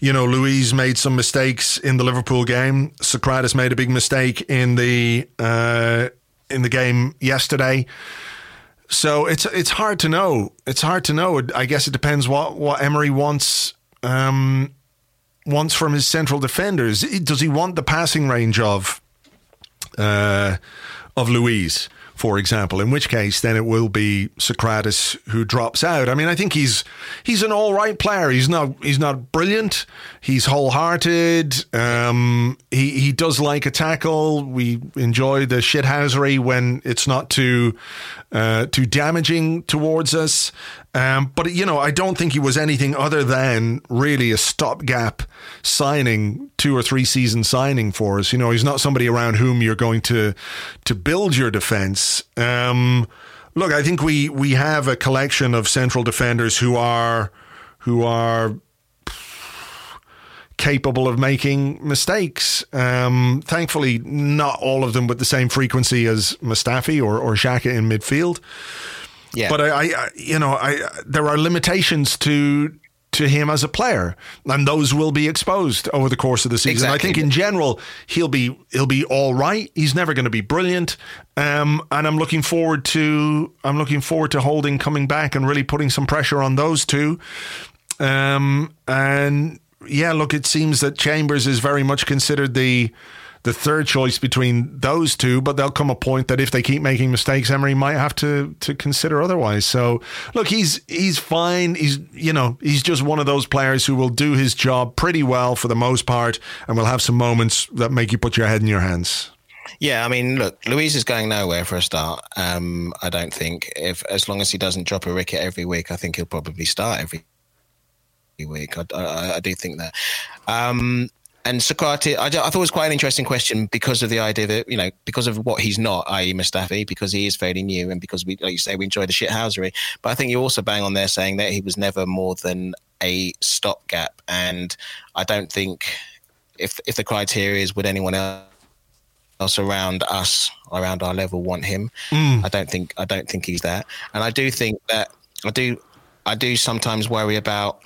[SPEAKER 1] you know, Luiz made some mistakes in the Liverpool game. Sokratis made a big mistake in the uh, in the game yesterday. So it's it's hard to know. It's hard to know. I guess it depends what what Emery wants um, wants from his central defenders. Does he want the passing range of uh, of Luiz? for example, in which case then it will be Sokratis who drops out. I mean, I think he's he's an all right player. He's not he's not brilliant. He's wholehearted. Um, he he does like a tackle. We enjoy the shithousery when it's not too uh, too damaging towards us. Um, but you know, I don't think he was anything other than really a stopgap signing, two or three season signing for us. You know, he's not somebody around whom you're going to to build your defense. Um, look, I think we we have a collection of central defenders who are who are capable of making mistakes. Um, thankfully, not all of them with the same frequency as Mustafi or, or Xhaka in midfield.
[SPEAKER 5] Yeah.
[SPEAKER 1] But I, I, you know, I there are limitations to to him as a player, and those will be exposed over the course of the season.
[SPEAKER 5] Exactly.
[SPEAKER 1] I think in general he'll be he'll be all right. He's never going to be brilliant, um, and I'm looking forward to I'm looking forward to Holding coming back and really putting some pressure on those two. Um, and yeah, look, it seems that Chambers is very much considered the the third choice between those two, but there'll come a point that if they keep making mistakes, Emery might have to to consider otherwise. So, look, he's he's fine. He's you know he's just one of those players who will do his job pretty well for the most part, and will have some moments that make you put your head in your hands.
[SPEAKER 5] Yeah, I mean, look, Luiz is going nowhere for a start. Um, I don't think if as long as he doesn't drop a wicket every week, I think he'll probably start every week. I, I, I do think that. Um, and Sokratis, I, I, thought it was quite an interesting question because of the idea that you know because of what he's not, i.e. Mustafi, because he is fairly new, and because we, like you say, we enjoy the shithousery. But I think you also bang on there saying that he was never more than a stopgap, and I don't think if if the criteria is would anyone else else around us around our level want him
[SPEAKER 1] Mm.
[SPEAKER 5] i don't think i don't think he's that and i do think that i do i do sometimes worry about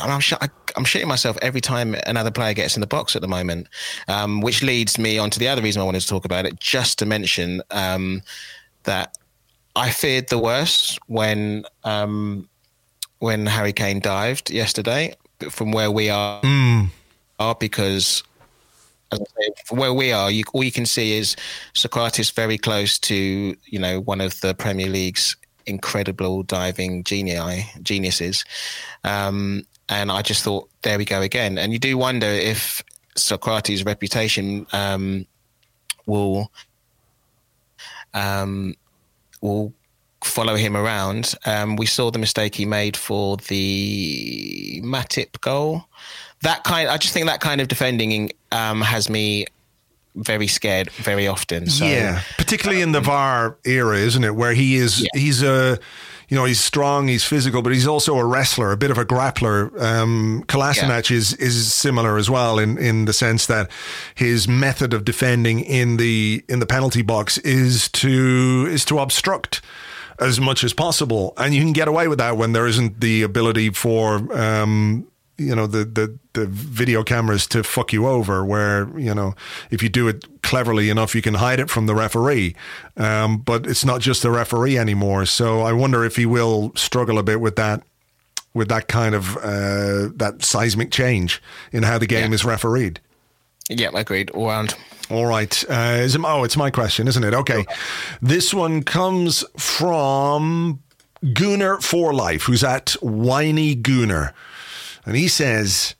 [SPEAKER 5] and I'm, sh- I'm shitting myself every time another player gets in the box at the moment, um, which leads me on to the other reason I wanted to talk about it, just to mention um, that I feared the worst when um, when Harry Kane dived yesterday from where we are,
[SPEAKER 1] Mm.
[SPEAKER 5] are because as I say, from where we are, you, all you can see is Sokratis very close to you know one of the Premier League's incredible diving genii geniuses, um, and I just thought there we go again. And you do wonder if Sokratis' reputation um, will um, will follow him around. Um, we saw the mistake he made for the Matip goal. That kind, I just think that kind of defending um, has me very scared very often. So,
[SPEAKER 1] yeah, particularly in the VAR era, isn't it? Where he is,
[SPEAKER 5] Yeah.
[SPEAKER 1] he's a, you know, he's strong, he's physical, but he's also a wrestler, a bit of a grappler. Um, Kolasinac is is similar as well in in the sense that his method of defending in the in the penalty box is to is to obstruct as much as possible, and you can get away with that when there isn't the ability for. Um, you know the, the the video cameras to fuck you over where you know if you do it cleverly enough you can hide it from the referee um, but it's not just the referee anymore so i wonder if he will struggle a bit with that with that kind of uh, that seismic change in how the game
[SPEAKER 5] Yeah.
[SPEAKER 1] is refereed
[SPEAKER 5] yeah, agreed. All round.
[SPEAKER 1] all right. Uh, is it, oh, it's my question, isn't it? Okay. This one comes from Gooner for Life, who's at Whiny Gooner. And he says,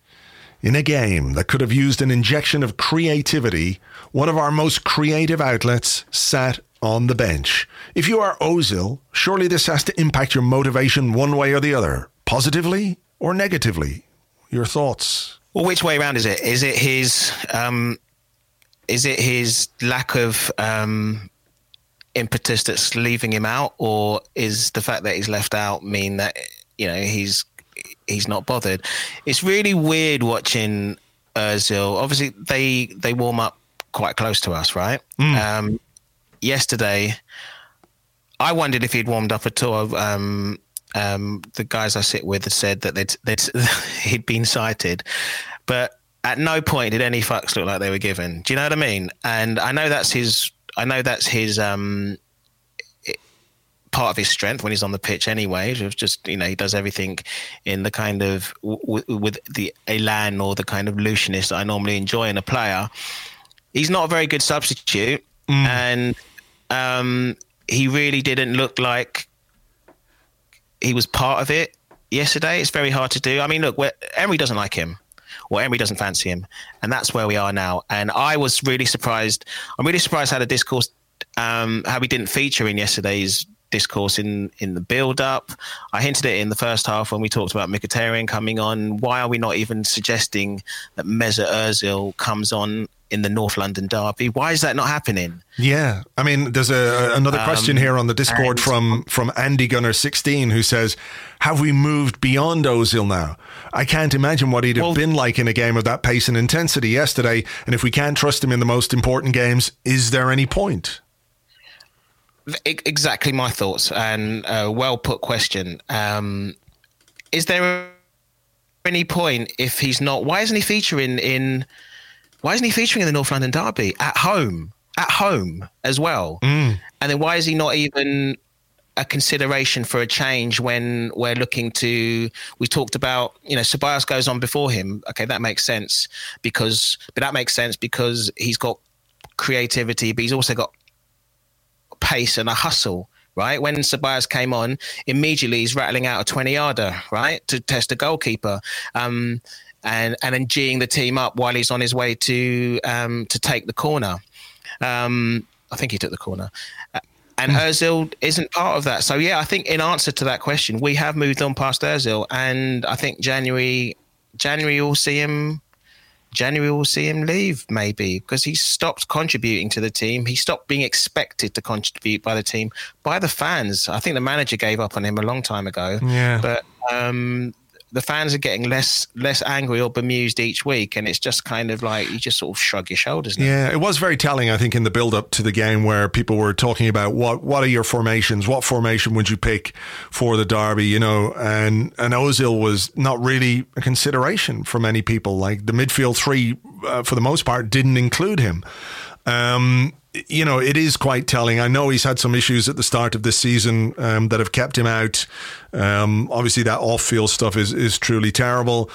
[SPEAKER 1] in a game that could have used an injection of creativity, one of our most creative outlets sat on the bench. If you are Ozil, surely this has to impact your motivation one way or the other, positively or negatively. Your thoughts?
[SPEAKER 5] Well, which way around is it? Is it his um, is it his lack of um, impetus that's leaving him out, or is the fact that he's left out mean that you know he's he's not bothered? It's really weird watching Özil. Obviously, they they warm up quite close to us, right? Um, yesterday, I wondered if he'd warmed up at all. Um, um, the guys I sit with said that they'd, they'd, <laughs> he'd been sighted, but at no point did any fucks look like they were given. Do you know what I mean? And I know that's his. I know that's his. Um, part of his strength when he's on the pitch anyway just you know he does everything in the kind of w- w- with the elan or the kind of looseness that I normally enjoy in a player he's not a very good substitute and um, he really didn't look like he was part of it yesterday. It's very hard to do. I mean, look, Emery doesn't like him, or Emery doesn't fancy him, and that's where we are now. And I was really surprised. I'm really surprised how the discourse, um, how we didn't feature in yesterday's discourse in in the build up. I hinted it in the first half when we talked about Mkhitaryan coming on. Why are we not even suggesting that Mesut Ozil comes on in the North London derby? Why is that not happening?
[SPEAKER 1] Yeah, I mean, there's a another question
[SPEAKER 5] Um,
[SPEAKER 1] here on the Discord from from Andy Gunner sixteen who says, "Have we moved beyond Ozil now? I can't imagine what he'd have
[SPEAKER 5] Well-
[SPEAKER 1] been like in a game of that pace and intensity yesterday. And if we can't trust him in the most important games, is there any point?"
[SPEAKER 5] Exactly my thoughts and a well put question. Um, is there any point if he's not? Why isn't he featuring in? Why isn't he featuring in the North London Derby at home? At home as well, and then why is he not even a consideration for a change when we're looking to? We talked about you know Ceballos goes on before him. Okay, that makes sense because, but that makes sense because he's got creativity, but he's also got pace and a hustle, right? When Ceballos came on, immediately he's rattling out a 20 yarder, right? To test a goalkeeper. Um, and, and then geeing the team up while he's on his way to um, to take the corner. Um, I think he took the corner. Uh, And Ozil isn't part of that. So, yeah, I think in answer to that question, we have moved on past Ozil. And I think January, January will see him January will see him leave, maybe because he stopped contributing to the team. He stopped being expected to contribute by the team, by the fans. I think the manager gave up on him a long time ago.
[SPEAKER 1] Yeah.
[SPEAKER 5] But um, the fans are getting less less angry or bemused each week, and it's just kind of like you just sort of shrug your shoulders. Now.
[SPEAKER 1] Yeah, it was very telling, I think, in the build up to the game where people were talking about what what are your formations? What formation would you pick for the derby? You know, and and Ozil was not really a consideration for many people. Like the midfield three, uh, for the most part, didn't include him. Um, you know, it is quite telling. I know he's had some issues at the start of this season um, that have kept him out. Um, obviously, that off field stuff is is truly terrible.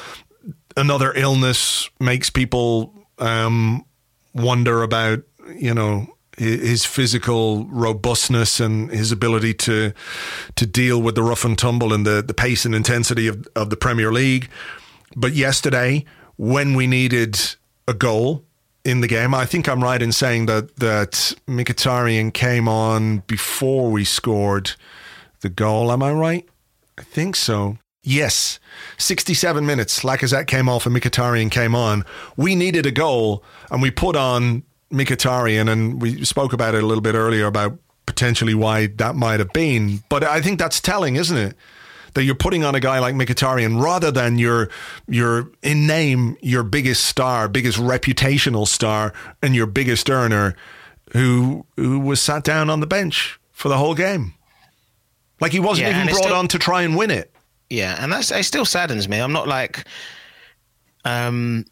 [SPEAKER 1] Another illness makes people um, wonder about, you know, his physical robustness and his ability to to deal with the rough and tumble and the, the pace and intensity of, of the Premier League. But yesterday, when we needed a goal in the game, I think I'm right in saying that that Mkhitaryan came on before we scored the goal. Am I right? I think so. Yes, 67 minutes. Lacazette came off and Mkhitaryan came on. We needed a goal and we put on Mkhitaryan and we spoke about it a little bit earlier about potentially why that might have been. But I think that's telling, isn't it? That you're putting on a guy like Mkhitaryan rather than your your in name your biggest star, biggest reputational star, and your biggest earner, who who was sat down on the bench for the whole game. Like he wasn't
[SPEAKER 5] Yeah,
[SPEAKER 1] even brought
[SPEAKER 5] still-
[SPEAKER 1] on to try and win it.
[SPEAKER 5] Yeah, and that's it. Still saddens me. I'm not like um,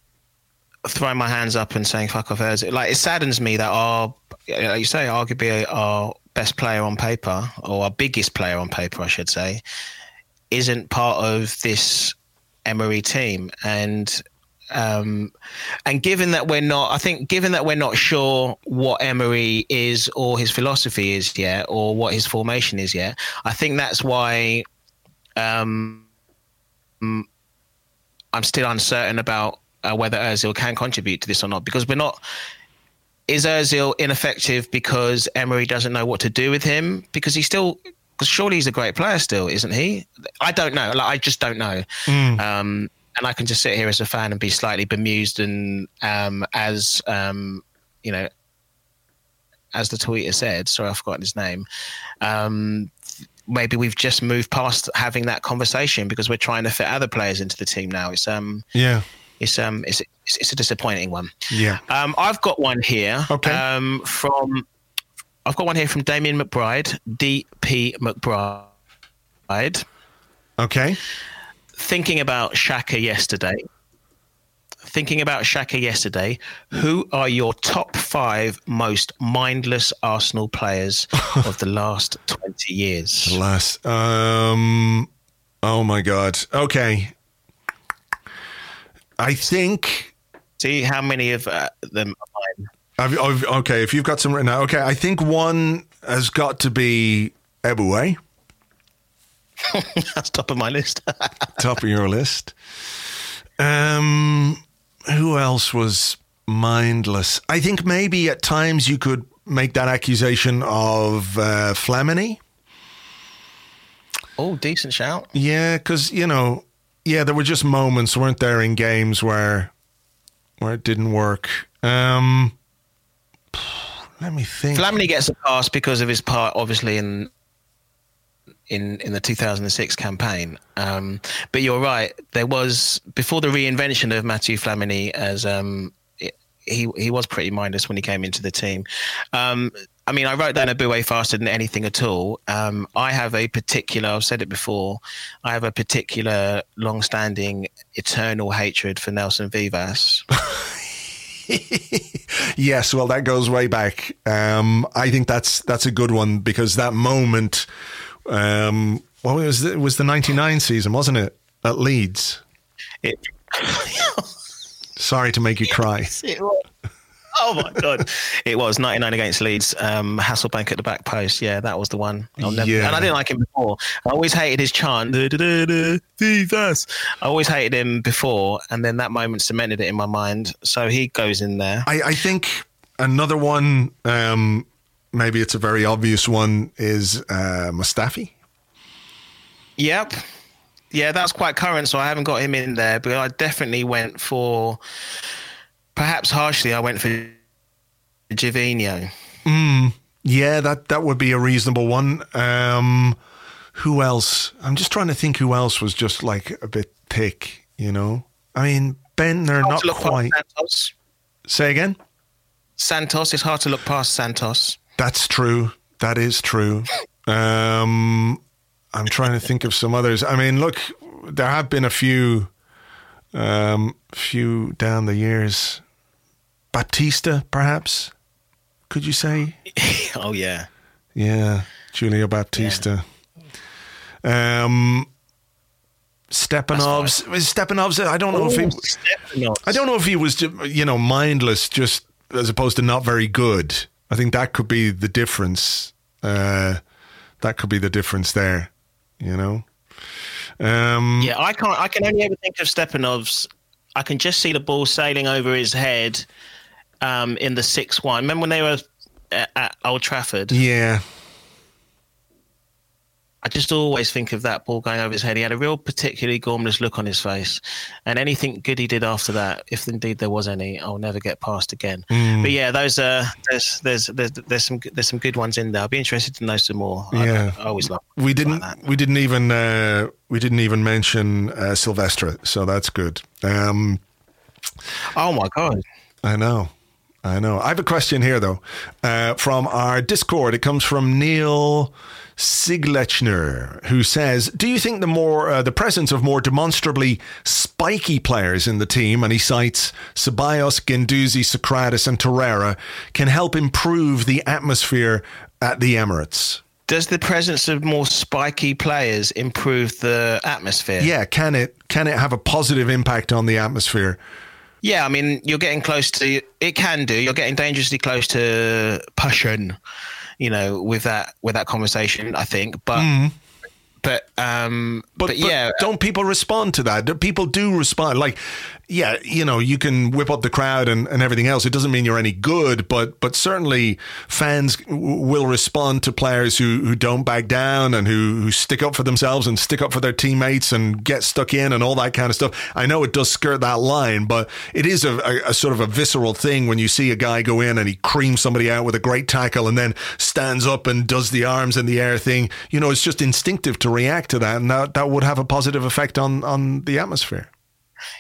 [SPEAKER 5] throwing my hands up and saying "fuck off." Ozil. Like it saddens me that our, like you say, arguably our best player on paper or our biggest player on paper, I should say, isn't part of this Emery team. And um, and given that we're not, I think, given that we're not sure what Emery is or his philosophy is yet, or what his formation is yet, I think that's why um, I'm still uncertain about uh, whether Özil can contribute to this or not because we're not. Is Özil ineffective because Emery doesn't know what to do with him? Because he's still, because surely he's a great player still, isn't he? I don't know. Like I just don't know. Um, and I can just sit here as a fan and be slightly bemused and um, as um, you know, as the tweeter said. Sorry, I've forgotten his name. Um, maybe we've just moved past having that conversation because we're trying to fit other players into the team now. It's um,
[SPEAKER 1] Yeah.
[SPEAKER 5] it's um, it's it's, it's a disappointing one.
[SPEAKER 1] Yeah.
[SPEAKER 5] Um, I've got one here.
[SPEAKER 1] Okay.
[SPEAKER 5] Um, from I've got one here from Damien McBride, D.P. McBride.
[SPEAKER 1] Okay.
[SPEAKER 5] Thinking about Xhaka yesterday. Thinking about Xhaka yesterday, who are your top five most mindless Arsenal players <laughs> of the last 20 years?
[SPEAKER 1] Last. Um. Oh my God. Okay. I think.
[SPEAKER 5] See how many of uh, them are mine.
[SPEAKER 1] I've, I've, okay, if you've got some written out, okay. I think one has got to be Eboué, <laughs>
[SPEAKER 5] That's top of my list. <laughs>
[SPEAKER 1] top of your list. Um, who else was mindless? I think maybe at times you could make that accusation of uh, Flamini.
[SPEAKER 5] oh, decent shout.
[SPEAKER 1] Yeah, because you know, yeah, there were just moments, weren't there, in games where where it didn't work. Um, let me think.
[SPEAKER 5] Flamini gets a pass because of his part, obviously in in in the 2006 campaign. Um, but you're right. There was before the reinvention of Mathieu Flamini as um, it, he he was pretty mindless when he came into the team. Um, I mean, I wrote down a Eboué faster than anything at all. Um, I have a particular, I've said it before, I have a particular long standing eternal hatred for Nelson Vivas. <laughs> <laughs>
[SPEAKER 1] yes, well, that goes way back. Um, I think that's that's a good one because that moment, um, well, it was it was the '99 season, wasn't it? At Leeds.
[SPEAKER 5] It,
[SPEAKER 1] Sorry to make you <laughs> cry. <laughs>
[SPEAKER 5] oh my god, it was 99 against Leeds. Um, Hasselbaink at the back post. Yeah, that was the one. I'll never,
[SPEAKER 1] Yeah.
[SPEAKER 5] And I didn't like him before. I always hated his chant. "Da, da, da, da, I always hated him before, and then that moment cemented it in my mind. So he goes in there.
[SPEAKER 1] I, I think another one, um, maybe it's a very obvious one, is uh, Mustafi.
[SPEAKER 5] Yep. Yeah, that's quite current, so I haven't got him in there. But I definitely went for, perhaps harshly, I went for Gervinho.
[SPEAKER 1] Yeah, that that would be a reasonable one. Um, who else? I'm just trying to think who else was just like a bit thick, you know. I mean, Ben, they're not quite.
[SPEAKER 5] Santos.
[SPEAKER 1] Say again.
[SPEAKER 5] Santos. It's hard to look past Santos.
[SPEAKER 1] That's true. That is true. Um, I'm trying to think of some others. I mean, look, there have been a few, um, few down the years. Baptista, perhaps. Could you say? <laughs>
[SPEAKER 5] oh yeah.
[SPEAKER 1] Yeah, Julio Baptista. Um, Stepanovs. Stepanovs. I don't know if he.
[SPEAKER 5] Stepanovs.
[SPEAKER 1] I don't know if he was, you know, mindless, just as opposed to not very good. I think that could be the difference. Uh, that could be the difference there. You know. Um,
[SPEAKER 5] Yeah, I can't. I can only ever think of Stepanovs. I can just see the ball sailing over his head um, in the six-one. Remember when they were at, at Old Trafford?
[SPEAKER 1] yeah.
[SPEAKER 5] I just always think of that ball going over his head. He had a real particularly gormless look on his face, and anything good he did after that, if indeed there was any, I'll never get past again.
[SPEAKER 1] Mm.
[SPEAKER 5] But yeah, those uh, there's there's there's there's some there's some good ones in there. I'll be interested to know some more.
[SPEAKER 1] Yeah.
[SPEAKER 5] I, always love.
[SPEAKER 1] We didn't.
[SPEAKER 5] like
[SPEAKER 1] we didn't even. Uh, we didn't even mention uh, Silvestre, so that's good. Um,
[SPEAKER 5] Oh my god.
[SPEAKER 1] I know. I know. I have a question here, though, uh, from our Discord. It comes from Neil Siglechner, who says, "Do you think the more uh, the presence of more demonstrably spiky players in the team, and he cites Ceballos, Guendouzi, Sokratis, and Torreira, can help improve the atmosphere at the Emirates?
[SPEAKER 5] Does the presence of more spiky players improve the atmosphere?
[SPEAKER 1] Yeah, can it can it have a positive impact on the atmosphere?
[SPEAKER 5] Yeah, I mean, you're getting close to it. Can do. You're getting dangerously close to passion, you know, with that with that conversation. I think, but but um,
[SPEAKER 1] But,
[SPEAKER 5] but,
[SPEAKER 1] but
[SPEAKER 5] yeah,
[SPEAKER 1] don't people respond to that? Do- People do respond. Like, yeah, you know, you can whip up the crowd and, and everything else. It doesn't mean you're any good, but but certainly fans will respond to players who, who don't back down and who, who stick up for themselves and stick up for their teammates and get stuck in and all that kind of stuff. I know it does skirt that line, but it is a, a, a sort of a visceral thing when you see a guy go in and he creams somebody out with a great tackle and then stands up and does the arms in the air thing. You know, it's just instinctive to react to that, and that, that would have a positive effect on on the atmosphere.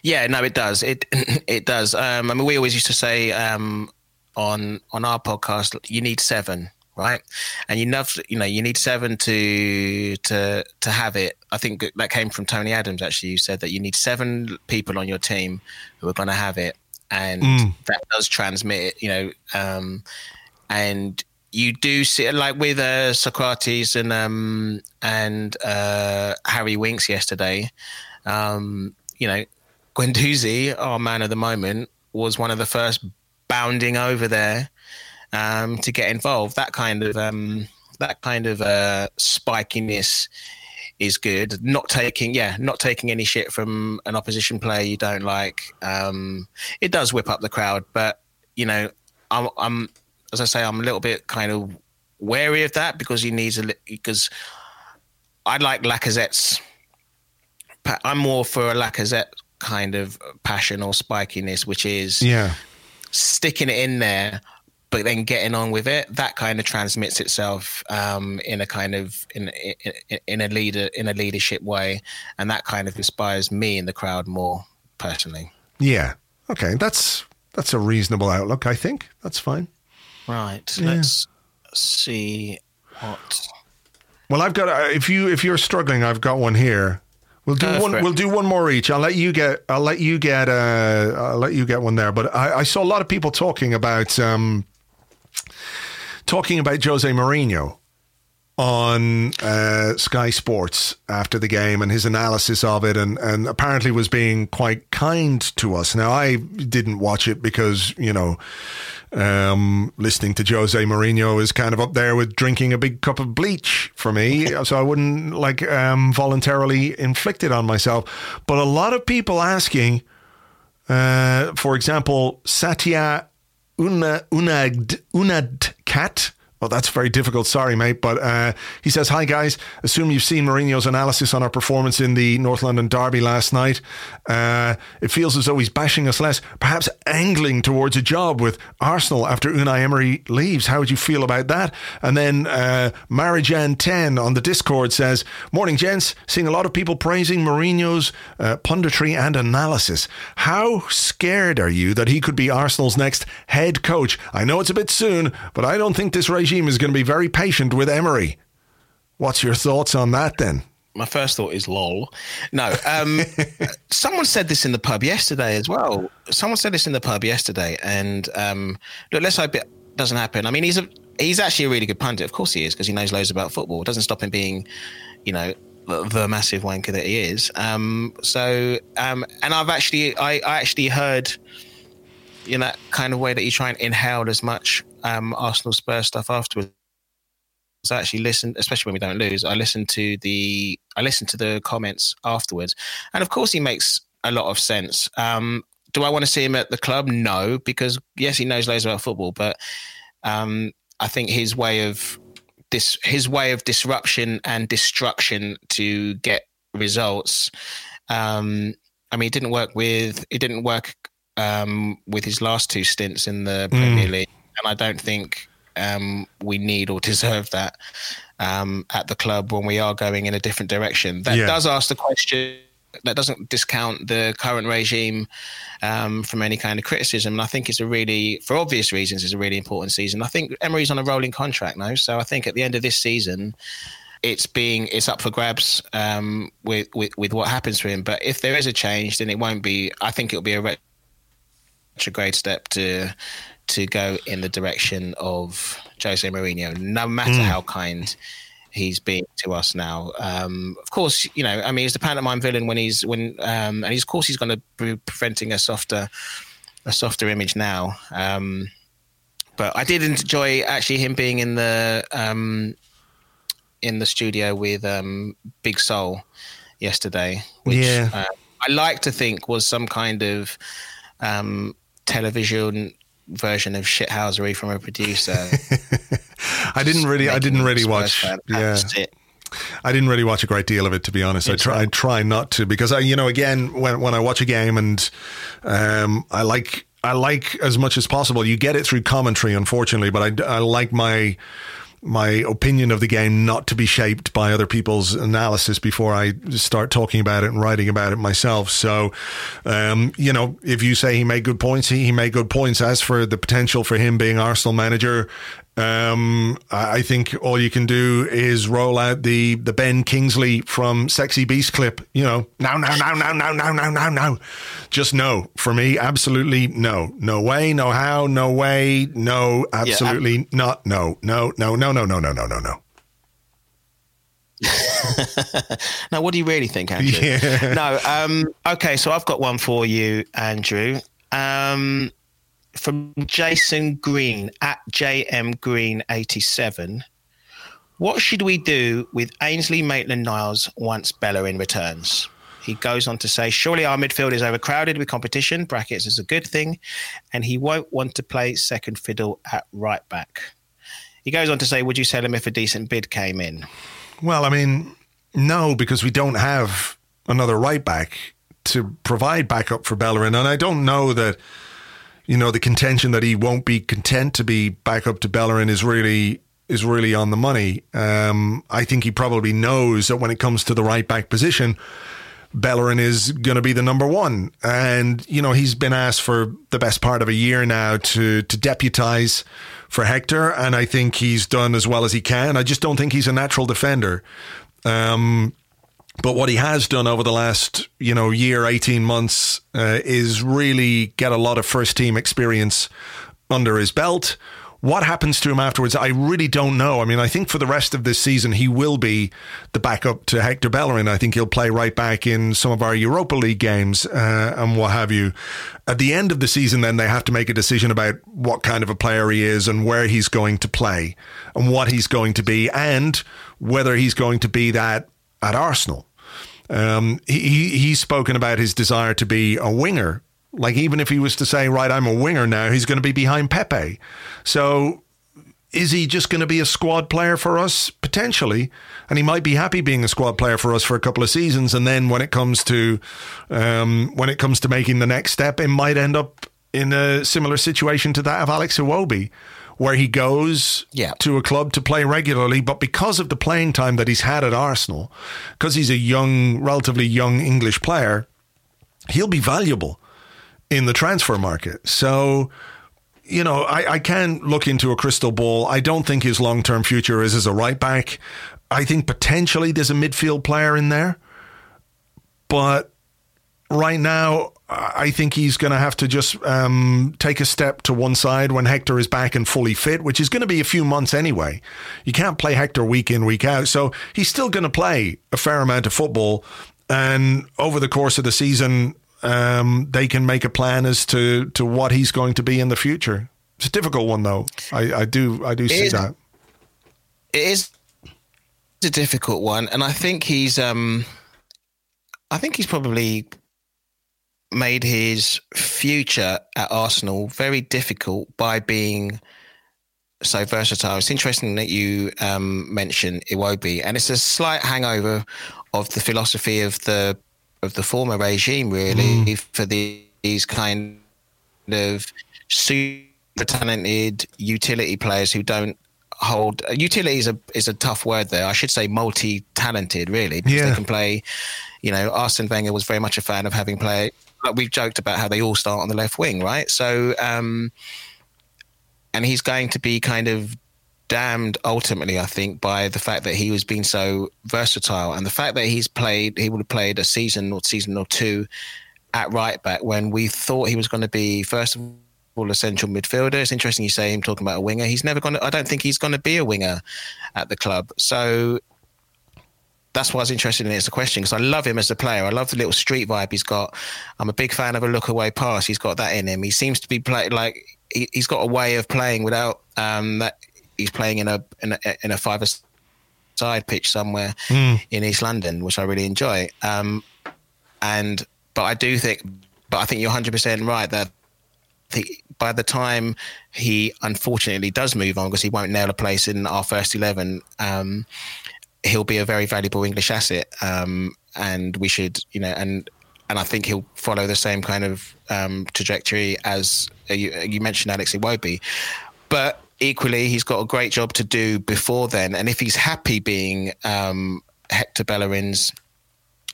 [SPEAKER 5] Yeah, no, it does. It <clears throat> it does. Um, I mean, we always used to say um, on on our podcast, you need seven, right? And you know, you know, you need seven to to to have it. I think that came from Tony Adams. Actually, you said that you need seven people on your team who are going to have it, and that does transmit it. You know, um, and you do see like with uh, Sokratis and um, and uh, Harry Winks yesterday. Um, you know, Guendouzi, our man of the moment, was one of the first bounding over there um, to get involved. That kind of um, that kind of uh, spikiness is good. Not taking, yeah, not taking any shit from an opposition player you don't like. Um, it does whip up the crowd, but you know, I'm, I'm as I say, I'm a little bit kind of wary of that because he needs a because I like Lacazette's. I'm more for a Lacazette kind of passion or spikiness, which is
[SPEAKER 1] Yeah,
[SPEAKER 5] sticking it in there, but then getting on with it. That kind of transmits itself um, in a kind of in, in in a leader in a leadership way, and that kind of inspires me in the crowd more personally.
[SPEAKER 1] yeah. Okay, that's that's a reasonable outlook. I think that's fine.
[SPEAKER 5] Right. Let's see what.
[SPEAKER 1] Well, I've got. Uh, if you if you're struggling, I've got one here. We'll do one. We'll do one more each. I'll let you get. I'll let you get. Uh, I'll let you get one there. But I, I saw a lot of people talking about um, talking about Jose Mourinho on uh, Sky Sports after the game and his analysis of it, and, and apparently was being quite kind to us. Now, I didn't watch it because, you know, um, listening to Jose Mourinho is kind of up there with drinking a big cup of bleach for me. <laughs> so I wouldn't like um, voluntarily inflict it on myself. But a lot of people asking, uh, for example, Satya Una, Unad, Unad Cat. Well, that's very difficult. Sorry, mate. But uh, he says, Hi, guys. Assume you've seen Mourinho's analysis on our performance in the North London Derby last night. Uh, it feels as though he's bashing us less, perhaps angling towards a job with Arsenal after Unai Emery leaves. How would you feel about that? And then uh, Marijan10 on the Discord says, Morning, gents. Seeing a lot of people praising Mourinho's uh, punditry and analysis. How scared are you that he could be Arsenal's next head coach? I know it's a bit soon, but I don't think this regime is going to be very patient with Emery. What's your thoughts on that then?
[SPEAKER 5] My first thought is lol. No, um, <laughs> someone said this in the pub yesterday as well. Someone said this in the pub yesterday, and um, look, let's hope it doesn't happen. I mean, he's a he's actually a really good pundit. Of course, he is because he knows loads about football. It doesn't stop him being, you know, the, the massive wanker that he is. Um, so, um, and I've actually I, I actually heard in that kind of way that you try and inhale as much um, Arsenal Spurs stuff afterwards. I actually listen, especially when we don't lose. I listen to the I listen to the comments afterwards, and of course he makes a lot of sense. Um, do I want to see him at the club? No, because yes, he knows loads about football, but um, I think his way of this his way of disruption and destruction to get results. Um, I mean, it didn't work with it didn't work um, with his last two stints in the Premier League, and I don't think um, we need or deserve that um, at the club when we are going in a different direction. That
[SPEAKER 1] Yeah.
[SPEAKER 5] does ask the question. That doesn't discount the current regime um, from any kind of criticism. And I think it's a really, for obvious reasons, it's a really important season. I think Emery's on a rolling contract now, so I think at the end of this season, it's being it's up for grabs um, with, with with what happens to him. But if there is a change, then it won't be. I think it'll be a retrograde step to to go in the direction of Jose Mourinho, no matter how kind he's been to us now. Um, of course, you know, I mean, he's the pantomime villain when he's when, um, and he's, of course, he's going to be preventing a softer, a softer image now. Um, but I did enjoy actually him being in the um, in the studio with um, Big Sol yesterday, which
[SPEAKER 1] Yeah.
[SPEAKER 5] uh, I like to think was some kind of um, television version of shithousery from a producer. <laughs>
[SPEAKER 1] I didn't really, I didn't really watch. Yeah,
[SPEAKER 5] it.
[SPEAKER 1] I didn't really watch a great deal of it, to be honest. I try, I try not to because I, you know, again, when when I watch a game and um, I like, I like as much as possible. You get it through commentary, unfortunately, but I, I like my my opinion of the game not to be shaped by other people's analysis before I start talking about it and writing about it myself. So, um, you know, if you say he made good points, he, he made good points. As for the potential for him being Arsenal manager, um, I think all you can do is roll out the the Ben Kingsley from Sexy Beast clip. You know, now, now, now, now, now, now, now, now, now. Just no for me. Absolutely no. No way. No how. No way. No. Absolutely not. No. No. No. No. No. No. No. No. No. No. <laughs>
[SPEAKER 5] Now, what do you really think, Andrew? <laughs>
[SPEAKER 1] Yeah.
[SPEAKER 5] No. Um, okay, so I've got one for you, Andrew. Um, from Jason Green at JM Green eighty seven. What should we do with Ainsley Maitland Niles once Bellerin returns? He goes on to say, surely our midfield is overcrowded with competition, brackets is a good thing, and he won't want to play second fiddle at right back. He goes on to say, would you sell him if a decent bid came in?
[SPEAKER 1] Well, I mean, no, because we don't have another right back to provide backup for Bellerin. And I don't know that, you know, the contention that he won't be content to be backup to Bellerin is really is really on the money. Um, I think he probably knows that when it comes to the right back position, Bellerin is going to be the number one. And, you know, he's been asked for the best part of a year now to, to deputize for Hector, and I think he's done as well as he can. I just don't think he's a natural defender. Um, but what he has done over the last, you know, year, 18 months uh, is really get a lot of first team experience under his belt. What happens to him afterwards, I really don't know. I mean, I think for the rest of this season, he will be the backup to Hector Bellerin. I think he'll play right back in some of our Europa League games uh, and what have you. At the end of the season, then they have to make a decision about what kind of a player he is and where he's going to play and what he's going to be and whether he's going to be that at Arsenal. Um, he, he's spoken about his desire to be a winger. Like even if he was to say, right, I'm a winger now, he's going to be behind Pepe. So is he just going to be a squad player for us potentially and he might be happy being a squad player for us for a couple of seasons and then when it comes to um, when it comes to making the next step it might end up in a similar situation to that of Alex Iwobi where he goes
[SPEAKER 5] yeah.
[SPEAKER 1] to a club to play regularly, but because of the playing time that he's had at Arsenal, because he's a young, relatively young English player, he'll be valuable in the transfer market. So, you know, I, I can look into a crystal ball. I don't think his long term future is as a right back. I think potentially there's a midfield player in there. But right now, I think he's going to have to just um, take a step to one side when Hector is back and fully fit, which is going to be a few months anyway. You can't play Hector week in, week out. So he's still going to play a fair amount of football. And over the course of the season, um, they can make a plan as to, to what he's going to be in the future. It's a difficult one, though. I, I do I do see
[SPEAKER 5] is,
[SPEAKER 1] that.
[SPEAKER 5] It is a difficult one, and I think he's um, I think he's probably made his future at Arsenal very difficult by being so versatile. It's interesting that you um, mentioned Iwobi, and it's a slight hangover of the philosophy of the of the former regime, really, mm. for the, these kind of super talented utility players who don't hold utility is a is a tough word there. I should say multi talented, really, because
[SPEAKER 1] yeah.
[SPEAKER 5] they can play. You know, Arsene Wenger was very much a fan of having play like we've joked about how they all start on the left wing, right? So, um, and he's going to be kind of damned ultimately, I think, by the fact that he was being so versatile and the fact that he's played, he would have played a season or season or two at right back when we thought he was going to be first of all a central midfielder. It's interesting you say him talking about a winger. He's never going to. I don't think he's going to be a winger at the club. So that's why I was interested in it as a question because I love him as a player. I love the little street vibe he's got. I'm a big fan of a look away pass. He's got that in him. He seems to be play like he, has got a way of playing without um, that. He's playing in a in a, in a five side pitch somewhere mm. in East London, which I really enjoy. Um, and but I do think, but I think you're 100 percent right that the, by the time he unfortunately does move on because he won't nail a place in our first 11 um, he'll be a very valuable English asset, um, and we should, you know, and and I think he'll follow the same kind of um, trajectory as uh, you, you, mentioned, Alex Iwobi. But equally, he's got a great job to do before then, and if he's happy being um, Hector Bellerin's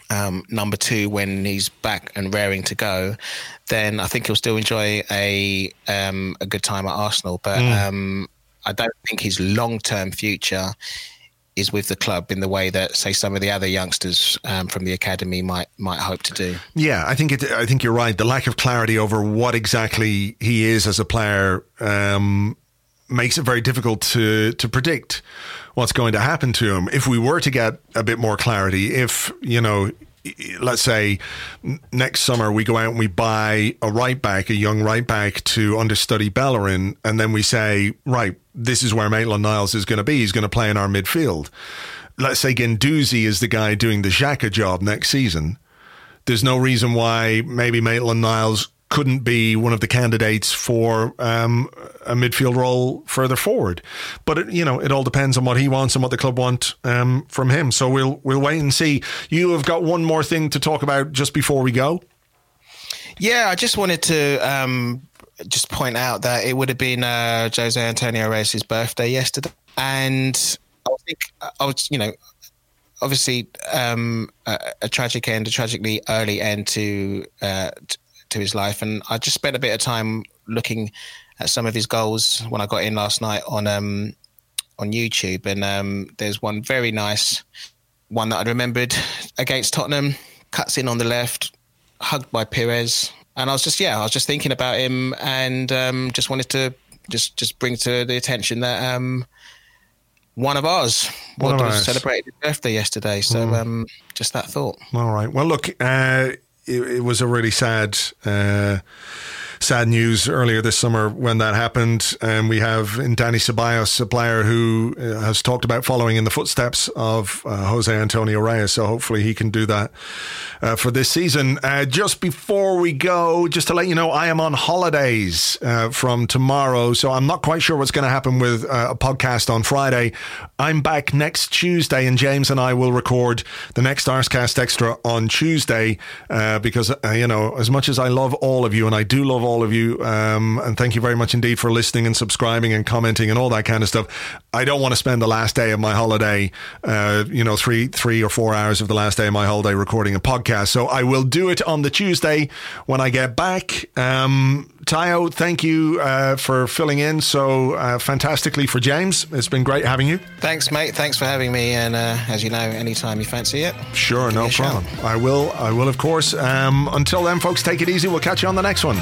[SPEAKER 5] um, number two when he's back and raring to go, then I think he'll still enjoy a um, a good time at Arsenal. But mm. um, I don't think his long term future is with the club in the way that, say, some of the other youngsters um, from the academy might might hope to do.
[SPEAKER 1] Yeah, I think it. I think you're right. The lack of clarity over what exactly he is as a player um, makes it very difficult to to predict what's going to happen to him. If we were to get a bit more clarity, if you know let's say next summer we go out and we buy a right back, a young right back to understudy Bellerin, and then we say, right, this is where Maitland Niles is going to be. He's going to play in our midfield. Let's say Guendouzi is the guy doing the Xhaka job next season. There's no reason why maybe Maitland Niles couldn't be one of the candidates for um, a midfield role further forward. But it, you know, it all depends on what he wants and what the club want um, from him. So we'll we'll wait and see. You have got one more thing to talk about just before we go.
[SPEAKER 5] Yeah, I just wanted to um, just point out that it would have been uh, Jose Antonio Reyes' birthday yesterday, and I think I was, you know, obviously um, a, a, tragic end, a tragically early end to uh, to his life. And I just spent a bit of time looking at some of his goals when I got in last night on um, on YouTube, and um, there's one very nice one that I remembered against Tottenham. Cuts in on the left, hugged by Pires, and I was just yeah, I was just thinking about him, and um, just wanted to just just bring to the attention that um, one of ours
[SPEAKER 1] One of
[SPEAKER 5] celebrated his birthday yesterday. So um, just that thought.
[SPEAKER 1] All right. Well, look, uh, it, it was a really sad, uh, sad news earlier this summer when that happened. And we have in Dani Ceballos, a player who uh, has talked about following in the footsteps of uh, Jose Antonio Reyes. So hopefully he can do that uh, for this season. Uh, just before we go, just to let you know, I am on holidays uh, from tomorrow. So I'm not quite sure what's going to happen with uh, a podcast on Friday. I'm back next Tuesday, and James and I will record the next Arsecast Extra on Tuesday because, you know, as much as I love all of you, and I do love all of you, um, and thank you very much indeed for listening and subscribing and commenting and all that kind of stuff. I don't want to spend the last day of my holiday, uh, you know, three, three or four hours of the last day of my holiday recording a podcast. So I will do it on the Tuesday when I get back. Um, Tayo, thank you uh, for filling in so uh, fantastically for James. It's been great having you.
[SPEAKER 5] Thanks, mate. Thanks for having me. And uh, as you know, anytime you fancy it,
[SPEAKER 1] Sure, no
[SPEAKER 5] me a shout.
[SPEAKER 1] problem. I will. I will, of course. Um, until then, folks, take it easy. We'll catch you on the next one.